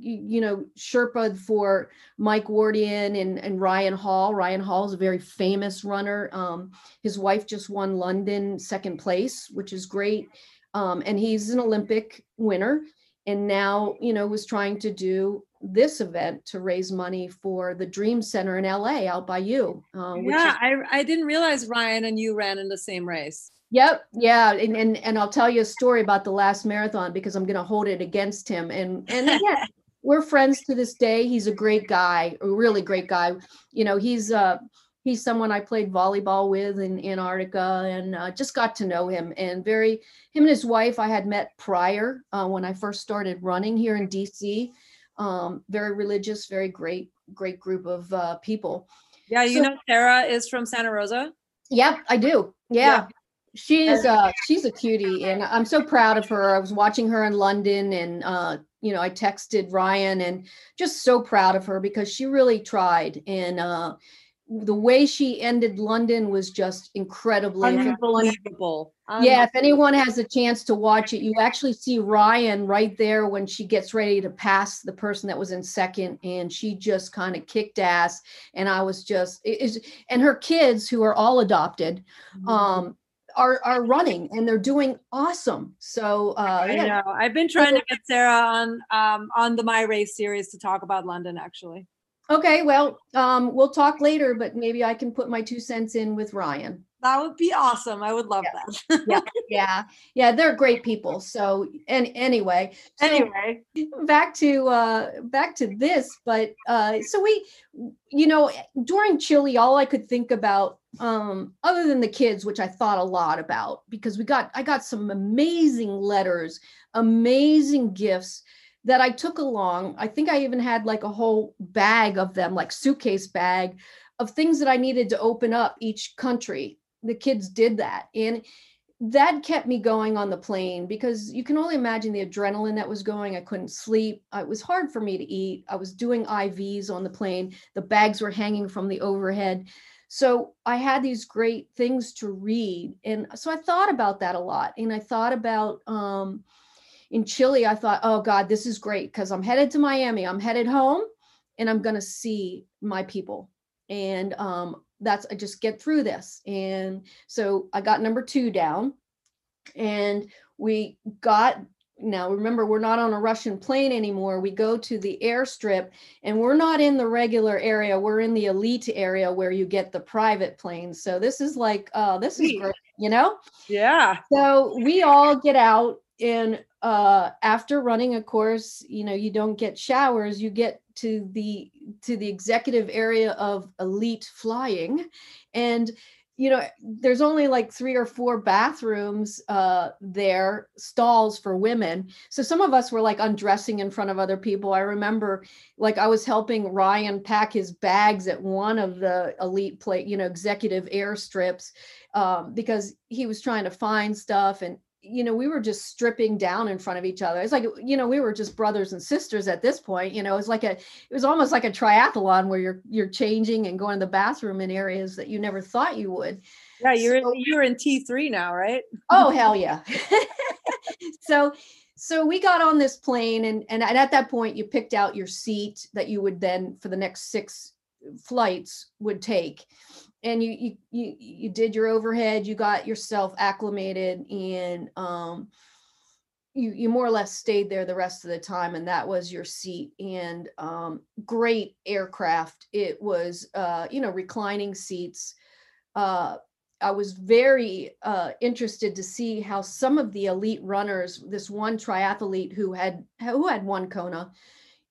you, know sherpa for mike wardian and, and ryan hall. Ryan hall is a very famous runner. Um, his wife just won london second place which is great. Um, and he's an olympic winner and now you know was trying to do this event to raise money for the dream center in la out by you uh, yeah, is I, I didn't realize Ryan and you ran in the same race. Yep. Yeah. And, and and I'll tell you a story about the last marathon because I'm gonna hold it against him. And and yeah, we're friends to this day. He's a great guy, a really great guy. You know, he's uh he's someone I played volleyball with in Antarctica and uh, just got to know him and very him and his wife I had met prior uh, when I first started running here in DC. Um, very religious, very great, great group of uh, people. Yeah, you So- know Sara is from Santa Rosa. Yep, I do. Yeah. Yeah. She is uh she's a cutie and I'm so proud of her. I was watching her in London and uh you know, I texted Ryan and just so proud of her because she really tried and uh the way she ended London was just incredibly. if Unbelievable. yeah, if anyone has a chance to watch it, you actually see Ryan right there when she gets ready to pass the person that was in second, and she just kind of kicked ass. And I was just, is, and her kids who are all adopted, Mhm. um, are are running and they're doing awesome. So uh, I yeah, know. I've been trying to get Sara on um on the My Race series to talk about London actually. okay, well, um, we'll talk later, but maybe I can put my two cents in with Ryan. That would be awesome. I would love that. Yeah, yeah, they're great people. So, and anyway, so- anyway, back to uh back to this but uh so we you know during chile all i could think about um other than the kids which i thought a lot about because we got i got some amazing letters amazing gifts that i took along i think i even had like a whole bag of them like suitcase bag of things that i needed to open up each country the kids did that and that kept me going on the plane because you can only imagine the adrenaline that was going. I couldn't sleep. Uh, It was hard for me to eat. I was doing IVs on the plane. The bags were hanging from the overhead. So I had these great things to read. And so I thought about that a lot. And I thought about um, in Chile, I thought, oh God, this is great because I'm headed to Miami. I'm headed home and I'm going to see my people. And um, that's, I just get through this. And so I got number two down. And we got now remember we're not on a russian plane anymore. We go to the airstrip and we're not in the regular area. We're in the elite area where you get the private planes so this is like uh this is great you know? Yeah. so we all get out and uh after running a course you know you don't get showers you get to the to the executive area of elite flying. And you know there's only like three or four bathrooms uh there stalls for women. So some of us were like undressing in front of other people. I remember like i was helping ryan pack his bags at one of the elite plate you know executive airstrips um, because he was trying to find stuff and you know we were just stripping down in front of each other. It's like you know we were just brothers and sisters at this point you know it's like a it was almost like a triathlon where you're you're changing and going to the bathroom in areas that you never thought you would. Yeah, you're So- you're in T3 now, right? oh hell yeah. So so we got on this plane and and at that point you picked out your seat that you would then for the next six flights would take and you you you, you did your overhead you got yourself acclimated and um you you more or less stayed there the rest of the time and that was your seat and um great aircraft. It was uh you know reclining seats. Uh I was very uh, interested to see how some of the elite runners, this one triathlete who had who had won Kona,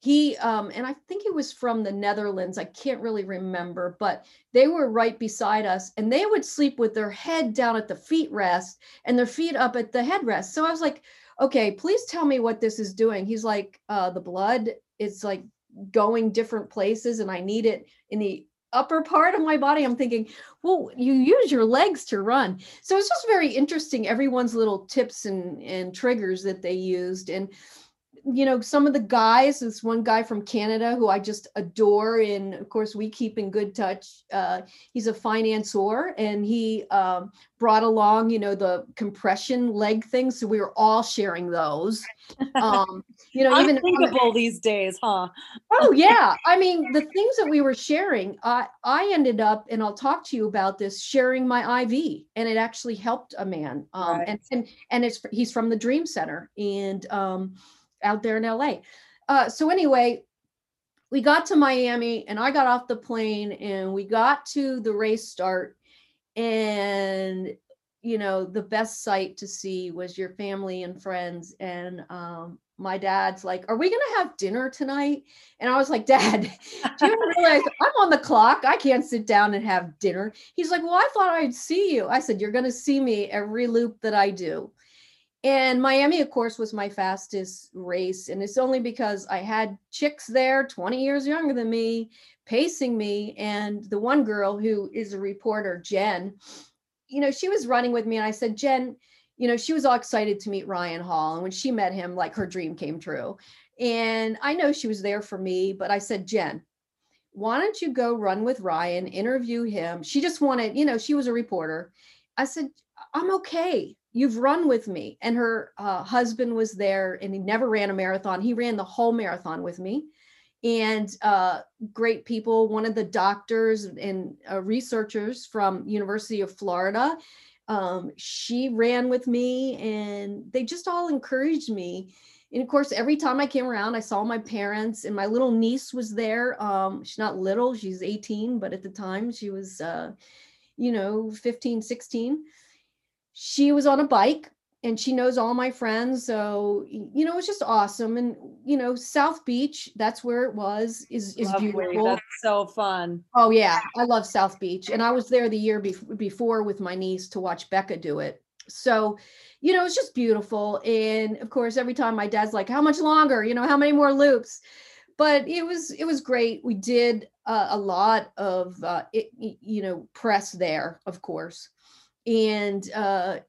he um, and I think he was from the Netherlands. I can't really remember, but they were right beside us, and they would sleep with their head down at the feet rest and their feet up at the headrest. So I was like, okay, please tell me what this is doing. He's like, uh, the blood is like going different places, and I need it in the upper part of my body. I'm thinking, well, you use your legs to run. So it's just very interesting, everyone's little tips and, and triggers that they used. And, you know, some of the guys, this one guy from Canada who I just adore. And of course, we keep in good touch. Uh, he's a financier and he um, brought along, you know, the compression leg things. So we were all sharing those. Um, you know, even the- these days, huh? Oh yeah. I mean, the things that we were sharing, I I ended up, and I'll talk to you about this, sharing my IV, and it actually helped a man. Um, Right. and and and it's he's from the Dream Center and um, out there in LA. Uh, so anyway, we got to Miami, and I got off the plane, and we got to the race start, and you know the best sight to see was your family and friends and um my dad's like are we gonna have dinner tonight? And i was like dad do you realize i'm on the clock? I can't sit down and have dinner. He's like well i thought i'd see you. I said you're gonna see me every loop that i do and miami of course was my fastest race and it's only because i had chicks there 20 years younger than me pacing me and the one girl who is a reporter jen you know, she was running with me and I said, Jen, you know, she was all excited to meet Ryan Hall. And when she met him, like her dream came true. And I know she was there for me, but I said, Jen, why don't you go run with Ryan, interview him? She just wanted, you know, she was a reporter. I said, I'm okay. You've run with me. And her uh, husband was there and he never ran a marathon. He ran the whole marathon with me. And uh, great people, one of the doctors and uh, researchers from University of Florida, um, she ran with me and they just all encouraged me and of course every time i came around i saw my parents and my little niece was there um, she's not little she's 18 but at the time she was uh, you know 15 16 she was on a bike and she knows all my friends so you know it's just awesome and you know south beach that's where it was is is Lovely. beautiful. That's so fun. oh yeah i love south beach and i was there the year bef- before with my niece to watch becca do it. So you know it's just beautiful and of course every time my dad's like how much longer? You know how many more loops? But it was it was great. We did uh, a lot of uh, it, you know press there of course and uh,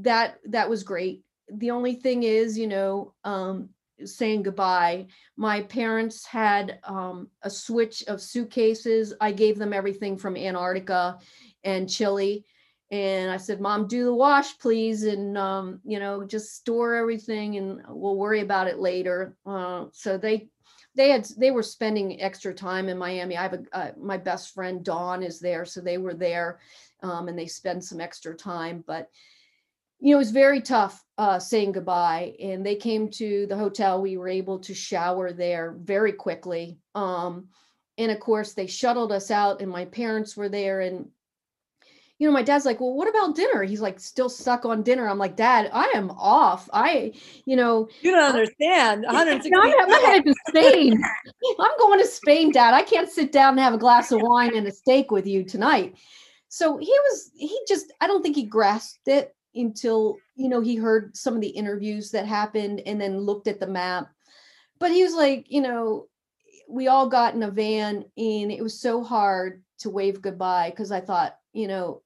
that that was great. The only thing is you know um, saying goodbye my parents had um, a switch of suitcases. I gave them everything from antarctica and chile and i said mom do the wash please and um, you know just store everything and we'll worry about it later. Uh, so they they had they were spending extra time in miami. I have a uh, my best friend dawn is there so they were there um, and they spend some extra time but you know, it was very tough uh, saying goodbye. And they came to the hotel. We were able to shower there very quickly. Um, and of course, they shuttled us out, and my parents were there. And, you know, my dad's like, Well, what about dinner? He's like, still stuck on dinner. I'm like, Dad, I am off. I, you know, You don't understand. 160 I'm, headed to Spain. I'm going to Spain, Dad. I can't sit down and have a glass of wine and a steak with you tonight. So he was, he just, I don't think he grasped it until you know he heard some of the interviews that happened and then looked at the map. But he was like you know we all got in a van and it was so hard to wave goodbye because i thought you know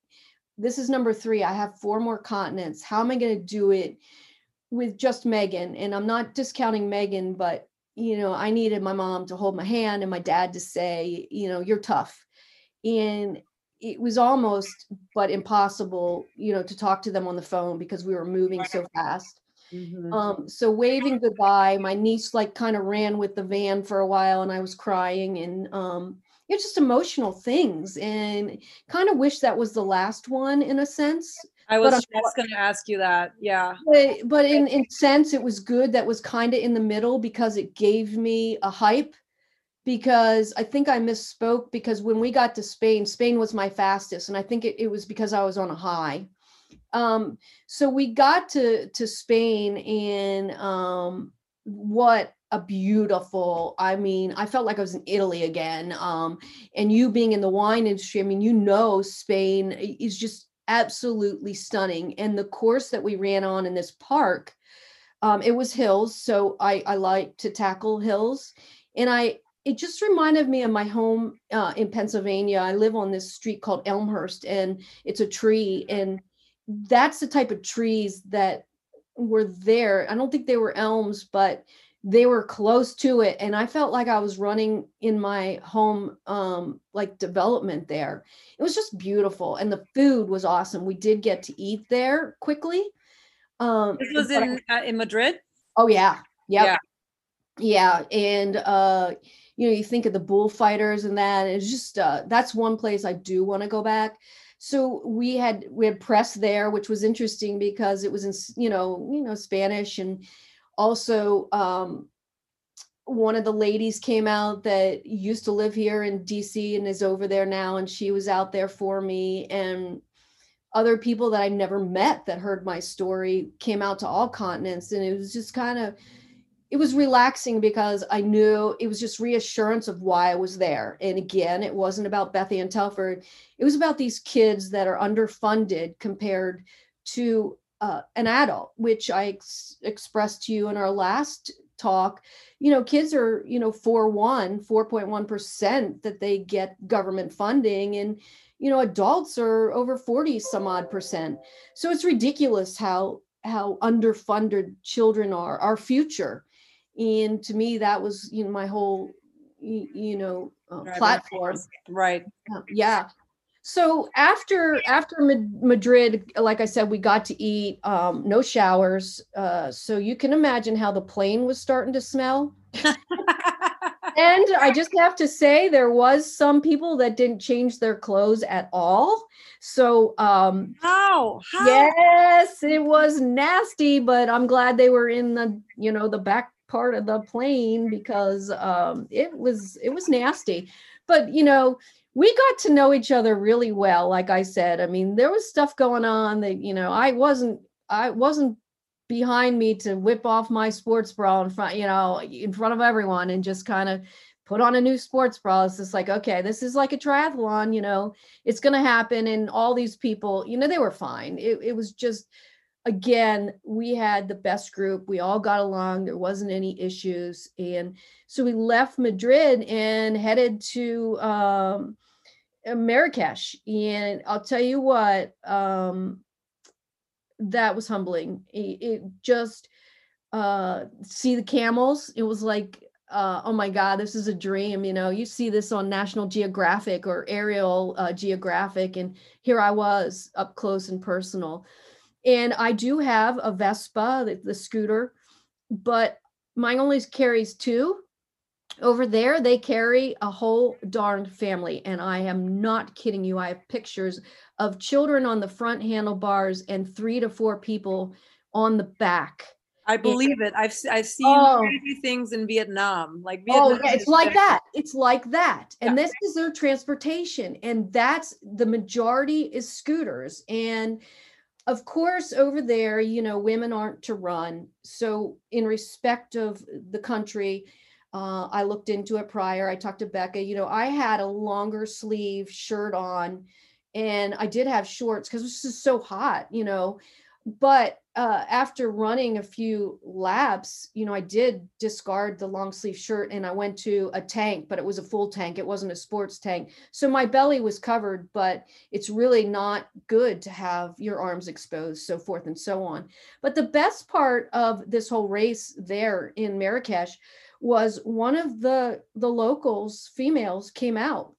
this is number three. I have four more continents. How am i going to do it with just megan? And i'm not discounting megan but you know i needed my mom to hold my hand and my dad to say you know you're tough. And it was almost but impossible you know to talk to them on the phone because we were moving so fast Mhm. um so waving goodbye my niece like kind of ran with the van for a while and i was crying and um it's just emotional things and kind of wish that was the last one in a sense I was I'm- just going to ask you that. Yeah. but, but in in sense it was good that was kind of in the middle because it gave me a hype because i think i misspoke because when we got to spain spain was my fastest and i think it, it was because i was on a high. Um so we got to to spain and um what a beautiful i mean i felt like i was in italy again um and you being in the wine industry i mean you know spain is just absolutely stunning and the course that we ran on in this park um, it was hills so i i like to tackle hills and i it just reminded me of my home uh, in pennsylvania. I live on this street called elmhurst and it's a tree and that's the type of trees that were there. I don't think they were elms but they were close to it and i felt like i was running in my home um like development there. It was just beautiful and the food was awesome. We did get to eat there quickly um This was but I- in uh, in Madrid. oh yeah. Yeah. yeah. Yeah and uh you know you think of the bullfighters and that it's just uh that's one place i do want to go back. So we had we had press there which was interesting because it was in you know you know spanish. And also um one of the ladies came out that used to live here in dc and is over there now and she was out there for me. And other people that i've never met that heard my story came out to all continents and it was just kind of it was relaxing because I knew it was just reassurance of why I was there. And again, it wasn't about Beth Ann Telford. It was about these kids that are underfunded compared to uh, an adult, which I ex- expressed to you in our last talk. You know, kids are, you know, 4 1, 4.1% that they get government funding. And, you know, adults are over 40 some odd percent. So it's ridiculous how how underfunded children are, our future and to me that was you know my whole you know uh, platform. Right. Uh, Yeah. So after after Madrid, like I said, we got to eat. Um, no showers. Uh, so you can imagine how the plane was starting to smell. And I just have to say, there was some people that didn't change their clothes at all. So um, How? How? yes, it was nasty, but I'm glad they were in the you know the back part of the plane because um, it was it was nasty. But you know, we got to know each other really well. Like I said, I mean, there was stuff going on that you know I wasn't I wasn't behind me to whip off my sports bra in front you know in front of everyone and just kind of put on a new sports bra it's just like okay this is like a triathlon you know it's going to happen and all these people you know they were fine it, it was just again we had the best group. We all got along. There wasn't any issues. And so we left madrid and headed to um marrakesh. And i'll tell you what um that was humbling. It, it just uh see the camels. It was like uh, oh my God, this is a dream. You know, you see this on National Geographic or Aerial uh, Geographic, and here I was up close and personal. And I do have a Vespa, the, the scooter, but mine only carries two. Over there, they carry a whole darned family. And I am not kidding you. I have pictures of children on the front handlebars and three to four people on the back. I believe it. I've I've seen Oh. crazy things in Vietnam. Like Oh, Vietnam yeah, it's like very- that. It's like that. And Yeah. this is their transportation. And that's the majority is scooters. And of course, over there, you know, women aren't to run. So, in respect of the country, uh, I looked into it prior. I talked to Becca. You know, I had a longer sleeve shirt on and I did have shorts because it was just so hot, you know. But uh, after running a few laps, you know, I did discard the long sleeve shirt and I went to a tank, but it was a full tank. It wasn't a sports tank. So my belly was covered, but it's really not good to have your arms exposed, so forth and so on. But the best part of this whole race there in Marrakesh was one of the the locals, females, came out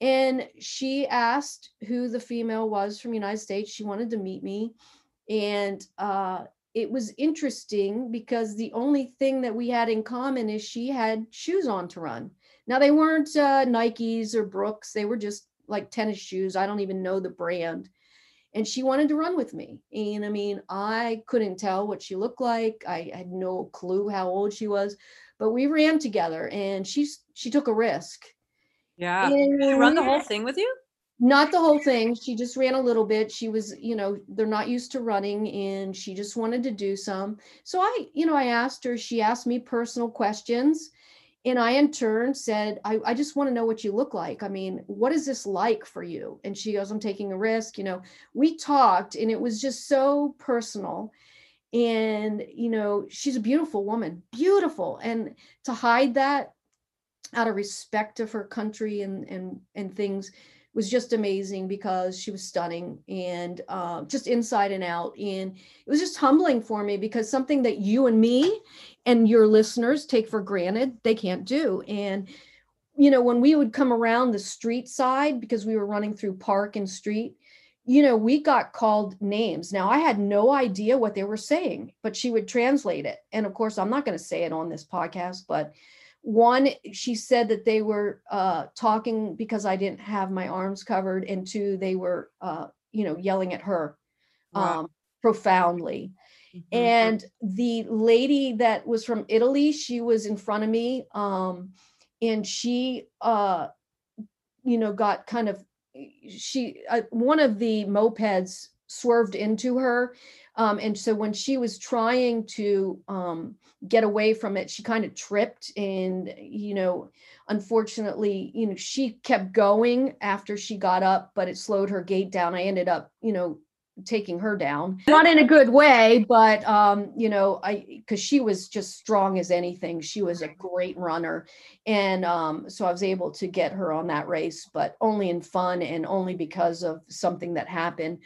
and she asked who the female was from United States. She wanted to meet me and uh, it was interesting because the only thing that we had in common is she had shoes on to run. Now they weren't uh, Nikes or Brooks; they were just like tennis shoes. I don't even know the brand. And she wanted to run with me. And I mean, I couldn't tell what she looked like. I had no clue how old she was, but we ran together, and she's she took a risk. Yeah. And Did she run the whole thing with you? Not the whole thing. She just ran a little bit. She was you know they're not used to running and she just wanted to do some. So i you know i asked her she asked me personal questions and i in turn said i, I just want to know what you look like. I mean what is this like for you? And she goes i'm taking a risk you know. We talked and it was just so personal. And you know she's a beautiful woman beautiful. And to hide that out of respect of her country and and and things was just amazing because she was stunning and uh, just inside and out. And it was just humbling for me because something that you and me and your listeners take for granted, they can't do. And, you know, when we would come around the street side, because we were running through park and street, you know, we got called names. Now, I had no idea what they were saying, but she would translate it. And of course, I'm not going to say it on this podcast, but one she said that they were uh talking because i didn't have my arms covered and two they were uh you know yelling at her Wow. um profoundly Mhm. and the lady that was from italy she was in front of me um and she uh you know got kind of she uh, one of the mopeds swerved into her um and so when she was trying to um get away from it she kind of tripped and you know unfortunately you know she kept going after she got up but it slowed her gait down. I ended up you know taking her down. Not in a good way but um you know i because she was just strong as anything. She was a great runner. And um so i was able to get her on that race but only in fun and only because of something that happened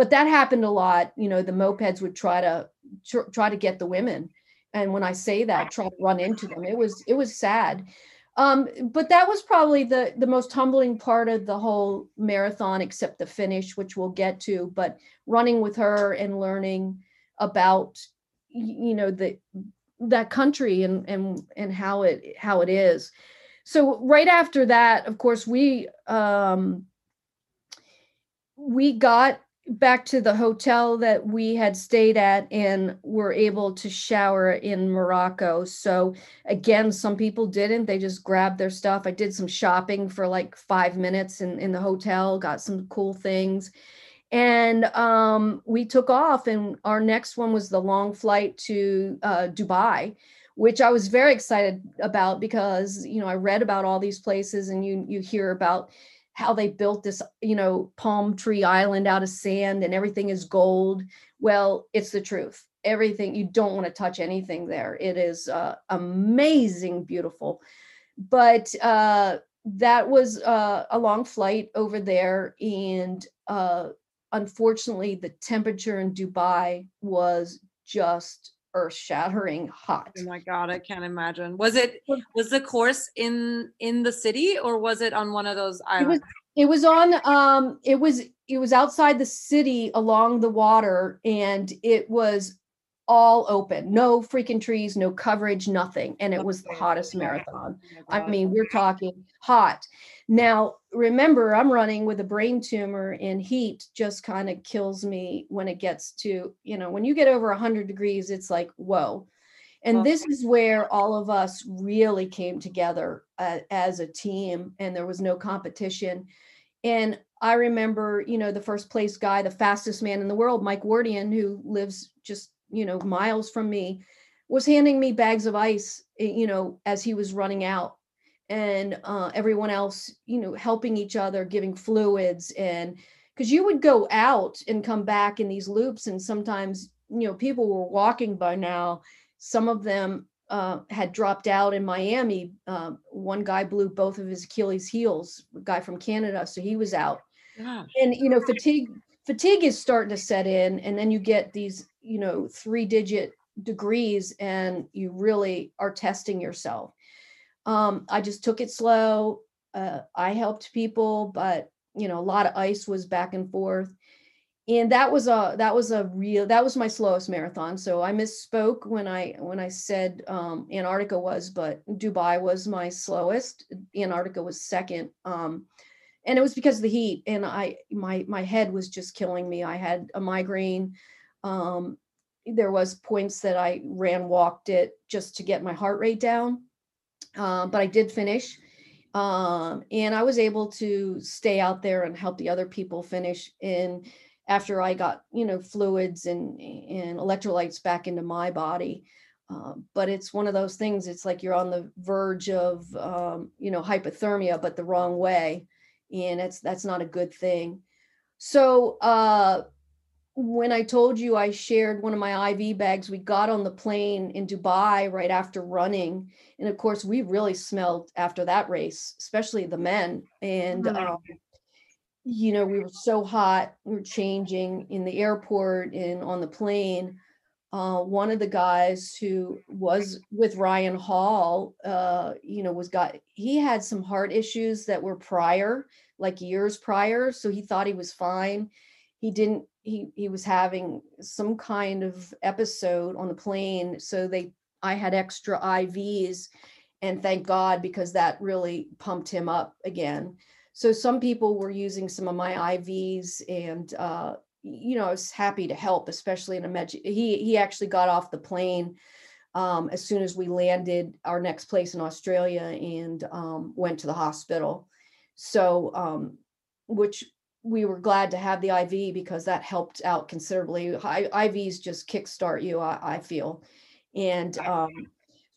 but that happened a lot you know the mopeds would try to tr- try to get the women and when i say that try to run into them it was it was sad Um, but that was probably the the most humbling part of the whole marathon, except the finish, which we'll get to. But running with her and learning about you know the that country and and and how it how it is. So right after that, of course, we um, we got back to the hotel that we had stayed at and were able to shower in Morocco. So again, some people didn't. They just grabbed their stuff. I did some shopping for like five minutes in, in the hotel, got some cool things. And um, we took off, and our next one was the long flight to uh, Dubai, which I was very excited about because you know I read about all these places, and you you hear about how they built this, you know, palm tree island out of sand and everything is gold. Well, it's the truth. Everything, you don't want to touch anything there. It is uh, amazing, beautiful. But uh, that was uh, a long flight over there. And uh, unfortunately, the temperature in Dubai was just earth shattering hot. Oh my god, I can't imagine. Was it was the course in in the city or was it on one of those islands? It was, it was on um it was it was outside the city along the water and it was all open. No freaking trees, no coverage, nothing. And it was the hottest marathon. Oh I mean, we're talking hot. Now, remember, I'm running with a brain tumor, and heat just kind of kills me when it gets to, you know, when you get over 100 degrees, it's like, whoa. And this is where all of us really came together uh, as a team, and there was no competition. And I remember, you know, the first place guy, the fastest man in the world, Mike Wardian, who lives just, you know, miles from me, was handing me bags of ice, eh, you know, as he was running out and uh, everyone else, you know, helping each other, giving fluids, and because you would go out and come back in these loops, and sometimes, you know, people were walking by now. Some of them uh, had dropped out in Miami. Uh, one guy blew both of his Achilles heels, a guy from Canada, so he was out. Yeah. And you know, fatigue fatigue is starting to set in, and then you get these, you know, three digit degrees, and you really are testing yourself. Um, I just took it slow. Uh, I helped people, but you know, a lot of ice was back and forth. And that was a that was a real that was my slowest marathon. So I misspoke when I when I said um, Antarctica was, but Dubai was my slowest. Antarctica was second. Um, and it was because of the heat and i my my head was just killing me i had a migraine um, there was points that i ran walked it just to get my heart rate down um, but I did finish. Um, and I was able to stay out there and help the other people finish. And after I got, you know, fluids and, and electrolytes back into my body. Um, but it's one of those things, it's like you're on the verge of, um, you know, hypothermia, but the wrong way. And it's, that's not a good thing. So, uh, when I told you I shared one of my IV bags, we got on the plane in Dubai right after running. And of course, we really smelled after that race, especially the men. And, mm-hmm. um, you know, we were so hot. We were changing in the airport and on the plane. Uh, one of the guys who was with Ryan Hall, uh, you know, was got, he had some heart issues that were prior, like years prior. So he thought he was fine. He didn't he he was having some kind of episode on the plane so they i had extra ivs and thank god because that really pumped him up again. So some people were using some of my ivs and uh, you know i was happy to help especially in a med he he actually got off the plane um, as soon as we landed our next place in australia and um, went to the hospital. So um, which we were glad to have the IV because that helped out considerably. I, IVs just kickstart you, I, I feel. And um,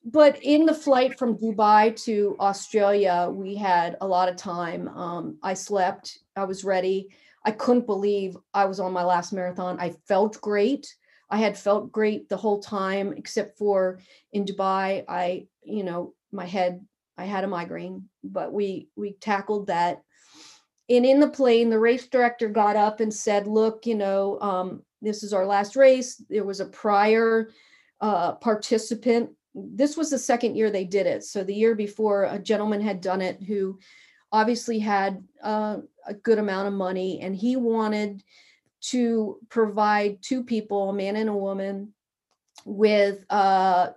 but in the flight from Dubai to Australia, we had a lot of time. Um, I slept. I was ready. I couldn't believe I was on my last marathon. I felt great. I had felt great the whole time, except for in Dubai. I, you know, my head. I had a migraine, but we we tackled that and in the plane, the race director got up and said, "Look, you know, um, this is our last race. There was a prior uh, participant this was the second year they did it. So the year before, a gentleman had done it who obviously had uh, a good amount of money, and he wanted to provide two people, a man and a woman, with uh,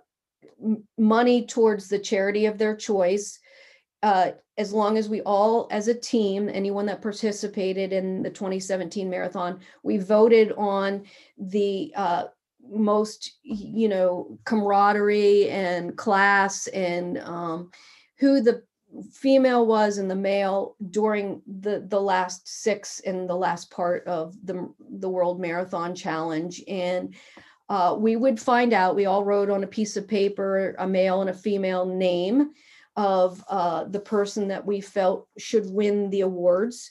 money towards the charity of their choice. Uh, as long as we all, as a team, anyone that participated in the 2017 marathon, we voted on the uh, most, you know, camaraderie and class and um, who the female was and the male during the the last six and the last part of the the world marathon challenge. And uh, we would find out we all wrote on a piece of paper a male and a female name of uh, the person that we felt should win the awards.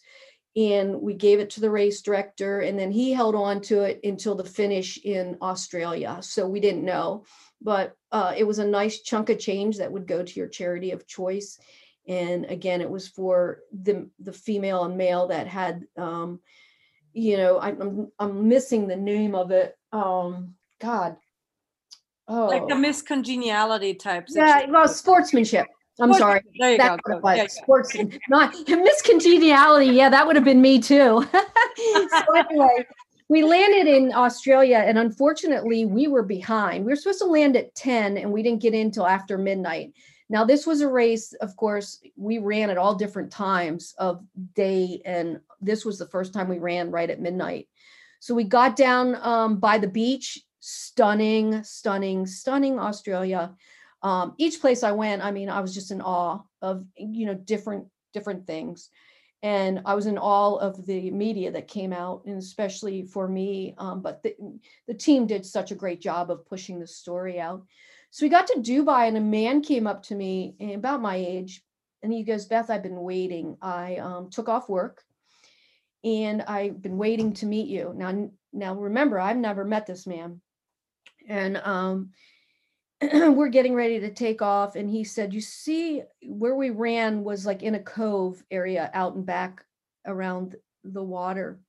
And we gave it to the race director and then he held on to it until the finish in australia. So we didn't know but uh, it was a nice chunk of change that would go to your charity of choice. And again it was for the the female and male that had um you know I, i'm i'm missing the name of it. Um god. Oh Like the Miss Congeniality type. yeah well sportsmanship i'm sorry. There you go. go. Yeah, was. Sports, not miscongeniality. Yeah, that would have been me too. so anyway, we landed in Australia, and unfortunately, we were behind. We were supposed to land at ten, and we didn't get in till after midnight. Now, this was a race. Of course, we ran at all different times of day, and this was the first time we ran right at midnight. So we got down um, by the beach. Stunning, stunning, stunning Australia um, each place I went, I mean, I was just in awe of you know different different things, and I was in awe of the media that came out, and especially for me. Um, but the the team did such a great job of pushing the story out. So we got to Dubai, and a man came up to me eh, about my age, and he goes, "Beth, I've been waiting. I um, took off work, and I've been waiting to meet you." Now, now remember, I've never met this man, and um, we're getting ready to take off and he said you see where we ran was like in a cove area out and back around the water.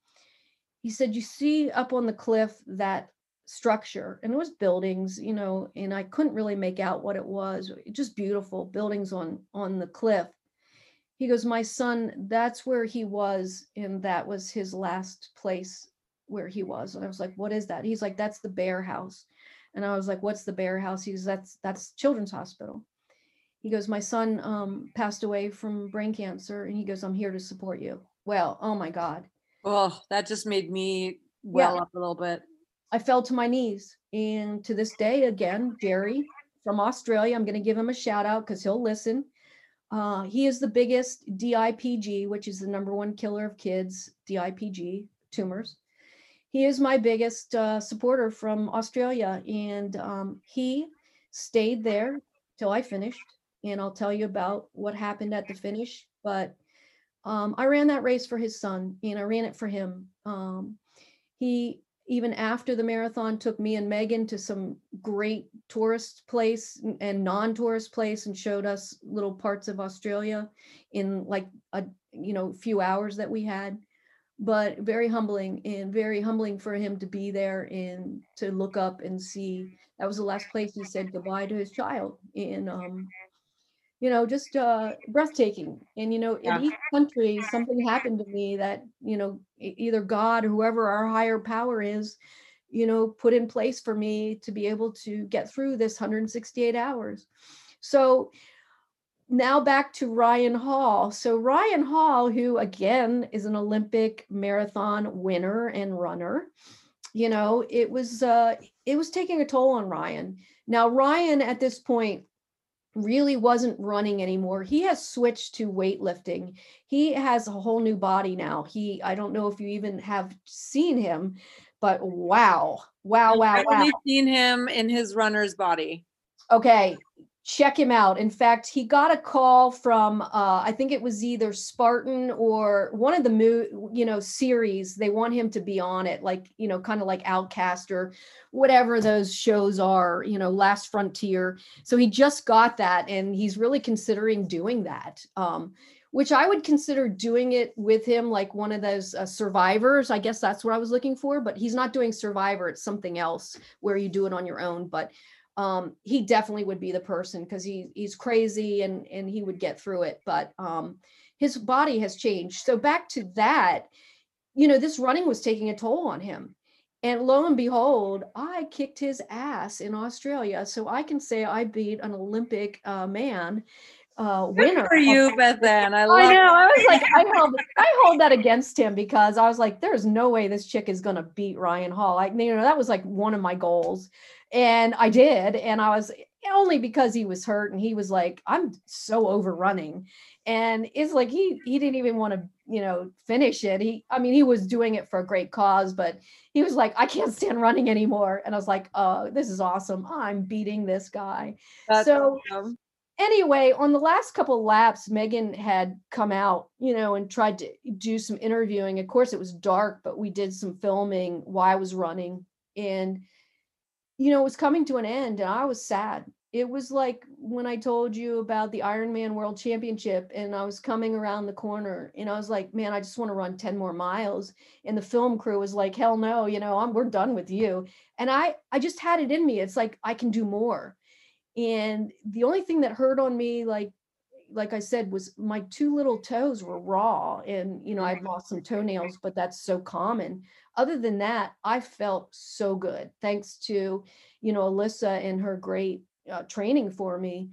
He said you see up on the cliff that structure and it was buildings you know and i couldn't really make out what it was just beautiful buildings on on the cliff. He goes my son that's where he was and that was his last place where he was. And i was like what is that? He's like that's the bear house and I was like, "What's the Bear House?" He goes, "That's that's Children's Hospital." He goes, "My son um, passed away from brain cancer," and he goes, "I'm here to support you." Well, oh my God, Oh, that just made me well Yeah. up a little bit. I fell to my knees, and to this day, again, Jerry from Australia, I'm going to give him a shout out because he'll listen. Uh, he is the biggest DIPG, which is the number one killer of kids, DIPG tumors. He is my biggest uh, supporter from Australia, and um, he stayed there till I finished. And I'll tell you about what happened at the finish. But um, I ran that race for his son, and I ran it for him. Um, he even after the marathon took me and Megan to some great tourist place and non-tourist place and showed us little parts of Australia in like a you know few hours that we had but very humbling and very humbling for him to be there and to look up and see. That was the last place he said goodbye to his child and um you know just uh breathtaking. And you know Yeah. in each country something happened to me that you know either god or whoever our higher power is you know put in place for me to be able to get through this 168 hours. So now back to Ryan Hall. So Ryan Hall, who again is an Olympic marathon winner and runner, you know, it was uh it was taking a toll on Ryan. Now Ryan at this point really wasn't running anymore. He has switched to weightlifting. He has a whole new body now. He I don't know if you even have seen him, but wow. Wow, wow, I've wow. only seen him in his runner's body. Okay, check him out. In fact, he got a call from uh, I think it was either Spartan or one of the mo- you know series. They want him to be on it, like you know, kind of like Outcast or whatever those shows are. You know, Last Frontier. So he just got that, and he's really considering doing that. Um, which I would consider doing it with him, like one of those uh, survivors. I guess that's what I was looking for, but he's not doing survivor. It's something else where you do it on your own. But um, he definitely would be the person because he he's crazy and and he would get through it. But um, his body has changed. So back to that, you know, this running was taking a toll on him. And lo and behold, I kicked his ass in Australia. So I can say I beat an Olympic uh, man uh, winner. Good for you, Beth Ann. I love I know. I was like, I held, I hold that against him because I was like, there's no way this chick is gonna beat Ryan Hall. Like, you know, that was like one of my goals, and I did. And I was eh, only because he was hurt, and he was like, I'm so overrunning, and it's like he he didn't even want to, you know, finish it. He, I mean, he was doing it for a great cause, but he was like, I can't stand running anymore. And I was like, oh, this is awesome. I'm beating this guy. That's so awesome. anyway, on the last couple laps, Megan had come out, you know, and tried to do some interviewing. Of course, it was dark, but we did some filming while I was running. And, you know, it was coming to an end, and I was sad. It was like when I told you about the Ironman World Championship, and I was coming around the corner, and I was like, man, I just want to run 10 more miles. And the film crew was like, hell no, you know, I'm, we're done with you. And I, I just had it in me. It's like, I can do more and the only thing that hurt on me like like i said was my two little toes were raw and you know i'd lost some toenails but that's so common. Other than that i felt so good thanks to you know alyssa and her great uh, training for me.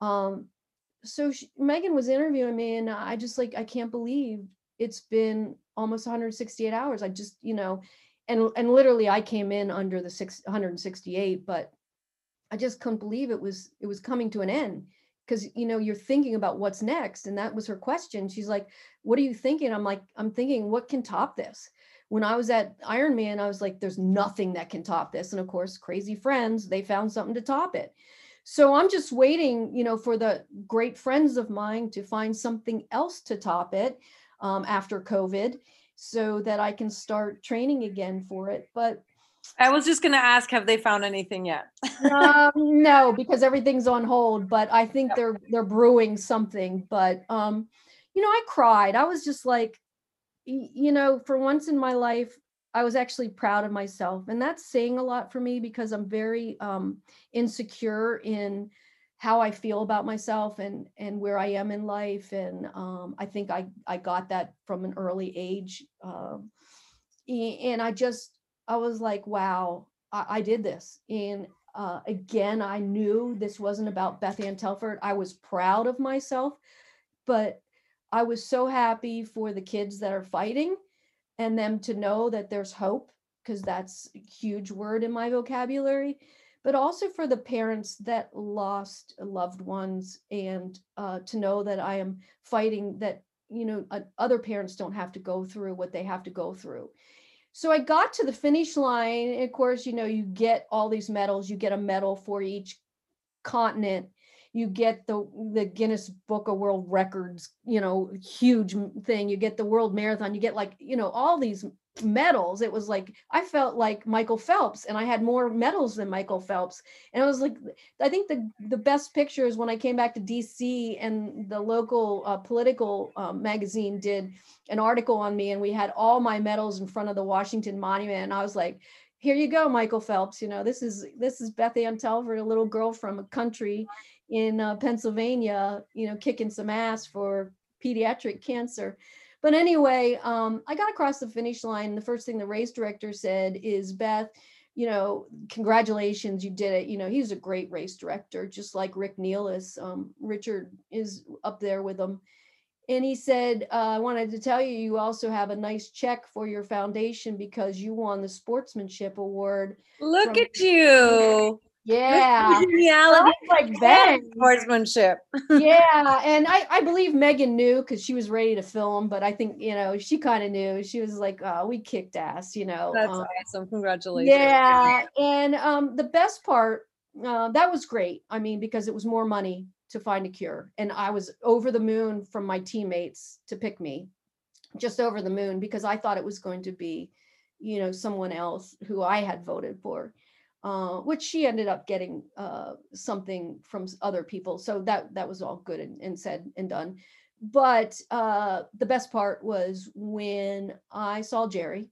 Um so she, megan was interviewing me and i just like i can't believe it's been almost 168 hours. I just you know and and literally i came in under the 6 168 but I just couldn't believe it was it was coming to an end because you know you're thinking about what's next and that was her question she's like what are you thinking? I'm like i'm thinking what can top this? When i was at ironman i was like there's nothing that can top this and of course crazy friends they found something to top it. So i'm just waiting you know for the great friends of mine to find something else to top it um, after covid so that i can start training again for it but I was just going to ask, have they found anything yet? um, no, because everything's on hold. But I think yep. they're they're brewing something. But um, you know, I cried. I was just like, you know, for once in my life, I was actually proud of myself, and that's saying a lot for me because I'm very um, insecure in how I feel about myself and and where I am in life. And um, I think I I got that from an early age. Um, and I just I was like, wow, I, I did this. And uh, again, I knew this wasn't about Beth Ann Telford. I was proud of myself, but I was so happy for the kids that are fighting and them to know that there's hope, because that's a huge word in my vocabulary, but also for the parents that lost loved ones and uh, to know that I am fighting that, you know, uh, other parents don't have to go through what they have to go through so I got to the finish line. And of course, you know, you get all these medals. You get a medal for each continent. You get the the Guinness Book of World Records, you know, huge thing. You get the World Marathon. You get like, you know, all these medals. It was like I felt like Michael Phelps, and I had more medals than Michael Phelps. And I was like I think the the best picture is when I came back to DC and the local uh, political um, magazine did an article on me, and we had all my medals in front of the Washington Monument, and I was like. Here you go, Michael Phelps. You know this is this is Beth Ann Telford, a little girl from a country in uh, Pennsylvania. You know, kicking some ass for pediatric cancer but anyway, um, I got across the finish line. The first thing the race director said is, Beth, you know, congratulations, you did it. You know, he's a great race director, just like Rick Nealis. Um, Richard is up there with him. And he said, uh, I wanted to tell you, you also have a nice check for your foundation because you won the sportsmanship award. Look from- at you. Yeah. Reality like that. Sportsmanship. yeah. And I, I believe Megan knew because she was ready to film, but I think, you know, she kind of knew. She was like, oh, we kicked ass, you know. That's um, awesome. Congratulations. Yeah. And um, the best part, uh, that was great. I mean, because it was more money to find a cure. And I was over the moon from my teammates to pick me, just over the moon, because I thought it was going to be, you know, someone else who I had voted for uh, which she ended up getting uh, something from other people. So that that was all good and, and said and done. But uh, the best part was when I saw Jerry,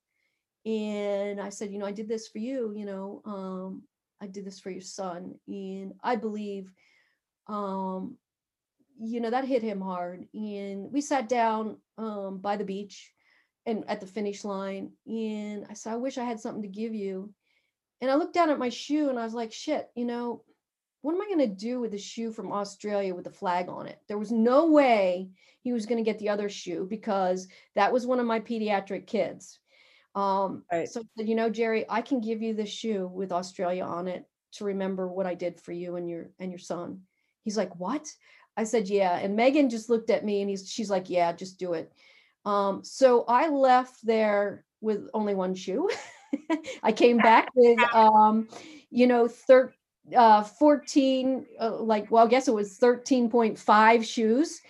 and I said, you know, I did this for you. You know, um, I did this for your son. And I believe, um, you know, that hit him hard. And we sat down um, by the beach and at the finish line. And I said, I wish I had something to give you. And I looked down at my shoe and I was like, shit, you know, what am I going to do with the shoe from Australia with the flag on it? There was no way he was going to get the other shoe because that was one of my pediatric kids. Um, right. So, you know, Jerry, I can give you the shoe with Australia on it to remember what I did for you and your and your son. He's like, what? I said, yeah. And Megan just looked at me and he's she's like, yeah, just do it. Um, so I left there with only one shoe. I came back with, um, you know, thir- uh, 14, uh, like, well, I guess it was 13.5 shoes.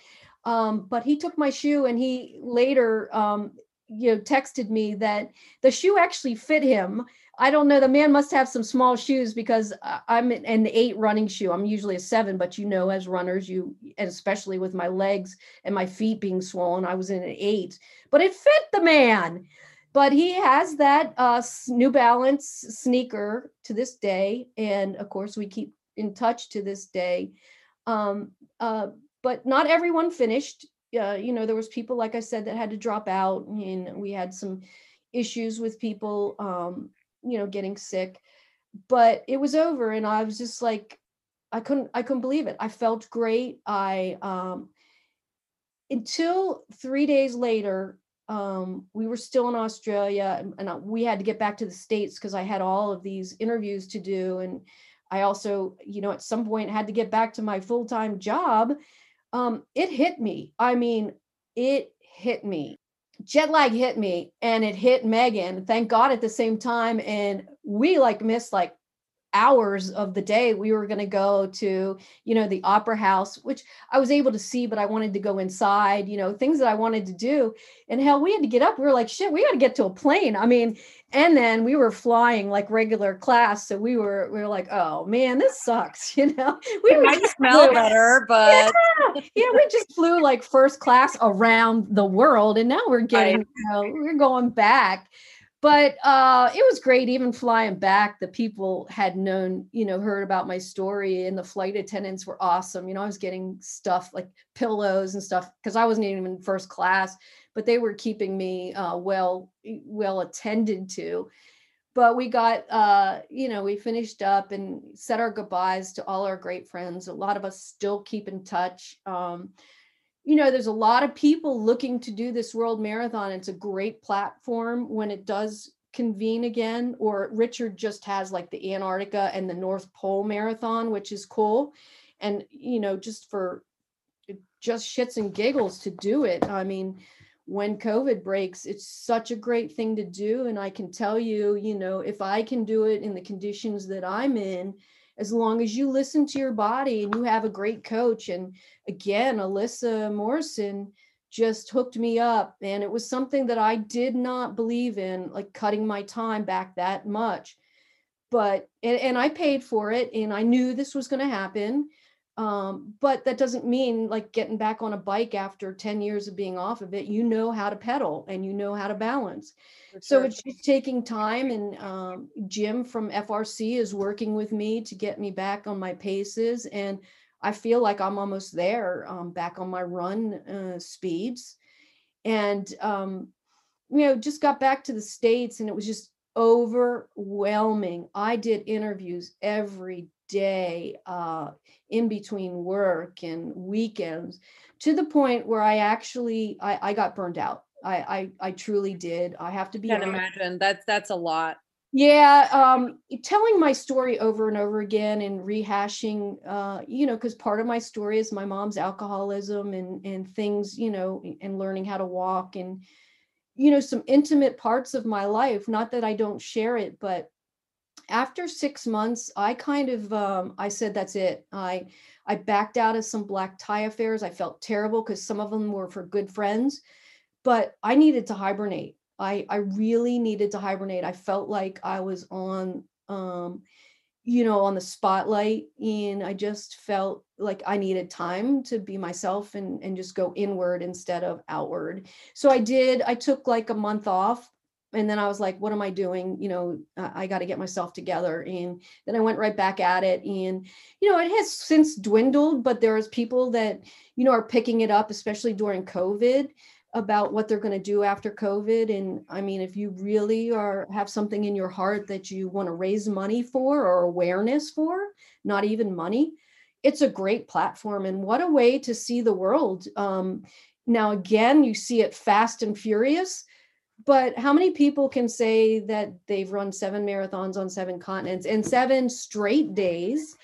Um, but he took my shoe and he later, um, you know, texted me that the shoe actually fit him I don't know. The man must have some small shoes because I'm an eight running shoe. I'm usually a seven, but you know, as runners, you, and especially with my legs and my feet being swollen, I was in an eight, but it fit the man. But he has that uh, New Balance sneaker to this day. And of course, we keep in touch to this day. Um, uh, but not everyone finished. Uh, you know, there was people, like I said, that had to drop out and we had some issues with people um, you know getting sick but it was over and i was just like i couldn't i couldn't believe it i felt great i um until three days later um we were still in australia and, and we had to get back to the states because i had all of these interviews to do and i also you know at some point had to get back to my full-time job um it hit me i mean it hit me jet lag hit me and it hit Megan, thank God at the same time. And we like missed like hours of the day we were going to go to you know the opera house which i was able to see but i wanted to go inside you know things that i wanted to do. And hell we had to get up we were like shit we got to get to a plane. I mean and then we were flying like regular class so we were we were like oh man this sucks you know? We it might smell flew. better but yeah, yeah we just flew like first class around the world and now we're getting you know, we're going back but uh, it was great even flying back the people had known you know heard about my story and the flight attendants were awesome. You know i was getting stuff like pillows and stuff because i wasn't even in first class but they were keeping me uh, well well attended to. But we got uh, you know we finished up and said our goodbyes to all our great friends. A lot of us still keep in touch um, you know, there's a lot of people looking to do this world marathon. It's a great platform when it does convene again, or Richard just has like the Antarctica and the North Pole Marathon, which is cool. And, you know, just for just shits and giggles to do it. I mean, when COVID breaks, it's such a great thing to do. And I can tell you, you know, if I can do it in the conditions that I'm in, as long as you listen to your body and you have a great coach. And again, Alyssa Morrison just hooked me up. And it was something that I did not believe in, like cutting my time back that much. But, and, and I paid for it and I knew this was going to happen. Um, but that doesn't mean like getting back on a bike after 10 years of being off of it. You know how to pedal and you know how to balance. Sure. So it's just taking time. And um, Jim from FRC is working with me to get me back on my paces. And I feel like I'm almost there, um, back on my run uh, speeds. And, um, you know, just got back to the States and it was just overwhelming. I did interviews every day uh, in between work and weekends to the point where I actually I, I got burned out. I, I, I truly did. I have to be. Can imagine that's that's a lot. Yeah, um, telling my story over and over again and rehashing, uh, you know, because part of my story is my mom's alcoholism and and things, you know, and learning how to walk and, you know, some intimate parts of my life. Not that I don't share it, but after six months, I kind of um, I said that's it. I I backed out of some black tie affairs. I felt terrible because some of them were for good friends, but I needed to hibernate. I I really needed to hibernate. I felt like I was on um, you know on the spotlight and I just felt like I needed time to be myself and and just go inward instead of outward. So I did. I took like a month off and then I was like, what am I doing? You know, I got to get myself together. And then I went right back at it. And, you know, it has since dwindled, but there's people that, you know, are picking it up, especially during COVID about what they're going to do after COVID. And I mean, if you really are have something in your heart that you want to raise money for or awareness for, not even money, it's a great platform. And what a way to see the world. Um, now, again, you see it fast and furious but how many people can say that they've run seven marathons on seven continents and seven straight days?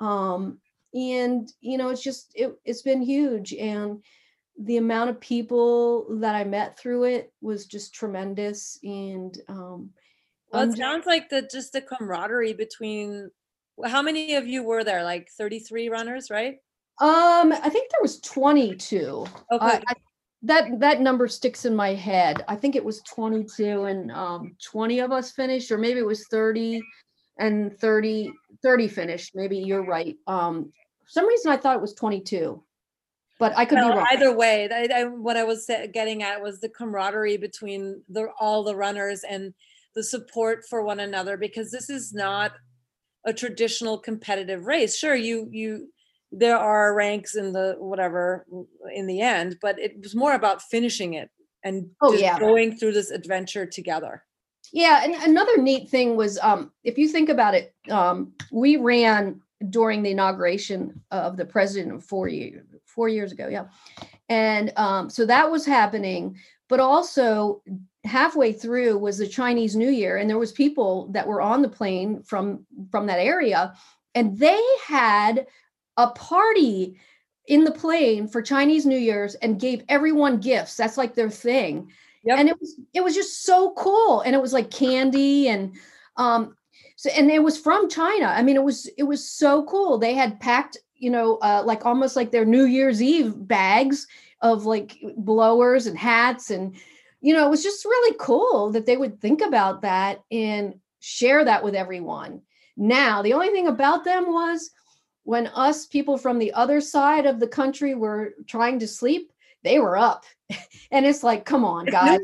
Um, and you know it's just it, it's been huge. And the amount of people that i met through it was just tremendous. And um well it sounds like the just the camaraderie between how many of you were there? Like 33 runners right? Um i think there was 22 okay. I, I, that that number sticks in my head. I think it was 22 and um 20 of us finished or maybe it was 30 and 30 30 finished. Maybe you're right. Um for some reason I thought it was 22. But I could be wrong. Either way, I, I, what I was getting at was the camaraderie between the all the runners and the support for one another because this is not a traditional competitive race. Sure, you you there are ranks in the whatever in the end, but it was more about finishing it and oh, yeah. going through this adventure together. Yeah, and another neat thing was um, if you think about it, um, we ran during the inauguration of the president four years four years ago, yeah, and um, so that was happening. But also halfway through was the Chinese New Year, and there was people that were on the plane from from that area, and they had a party in the plane for Chinese New Year's and gave everyone gifts. That's like their thing. Yep. And it was it was just so cool. And it was like candy and um so and it was from China. I mean, it was it was so cool. They had packed, you know, uh, like almost like their New Year's Eve bags of like blowers and hats and you know, it was just really cool that they would think about that and share that with everyone. Now, the only thing about them was when us people from the other side of the country were trying to sleep, they were up. and it's like, come on, guys.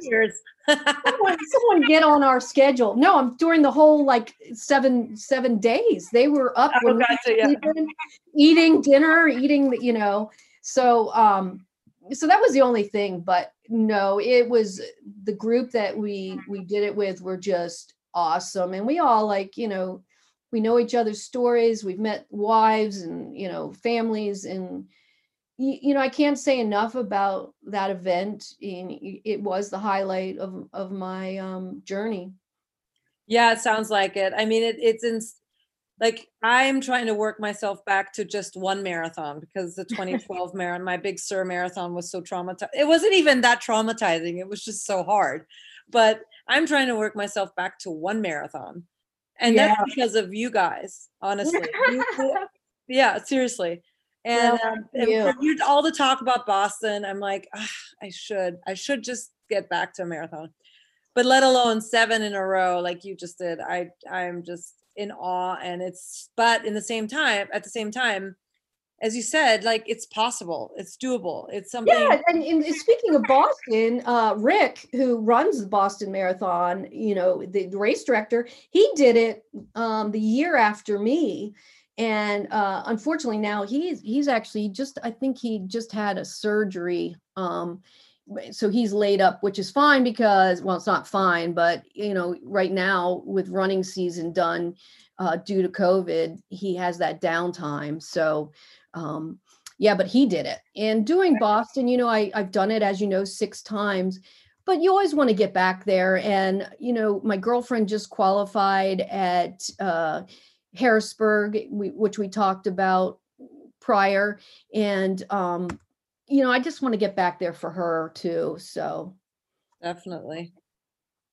someone, someone, get on our schedule. No, I'm during the whole like seven seven days. They were up oh, gotcha, yeah. eating, eating dinner, eating, you know. So um so that was the only thing, but no, it was the group that we we did it with were just awesome. And we all like, you know, we know each other's stories we've met wives and you know families and you, know i can't say enough about that event it was the highlight of of my um journey. Yeah it sounds like it. I mean it, it's in like i'm trying to work myself back to just one marathon because the 2012 marathon my big sur marathon was so traumatized it wasn't even that traumatizing it was just so hard. But i'm trying to work myself back to one marathon and yeah. that's because of you guys honestly. Yeah seriously. And, um, and you. all the talk about boston i'm like i should i should just get back to a marathon. But let alone seven in a row like you just did i i'm just in awe and it's but in the same time at the same time as you said, like it's possible, it's doable, it's something. Yeah, and, speaking of Boston, uh, Rick, who runs the Boston Marathon, you know, the race director, he did it um, the year after me, and uh, unfortunately now he's he's actually just I think he just had a surgery. Um, so he's laid up, which is fine because well, it's not fine, but you know, right now with running season done uh, due to COVID, he has that downtime. So um, yeah, but he did it. And doing Boston, you know, I, I've done it, as you know, six times, but you always want to get back there. And, you know, my girlfriend just qualified at uh, Harrisburg, we, which we talked about prior. And, um, you know, I just want to get back there for her too. So definitely.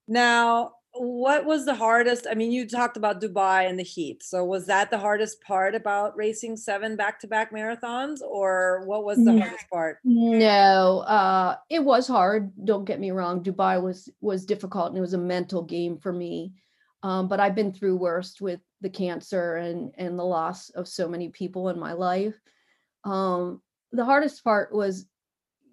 Now, what was the hardest i mean you talked about dubai and the heat so was that the hardest part about racing seven back-to-back marathons or what was the hardest part? No uh it was hard don't get me wrong dubai was was difficult and it was a mental game for me um, but i've been through worst with the cancer and and the loss of so many people in my life um the hardest part was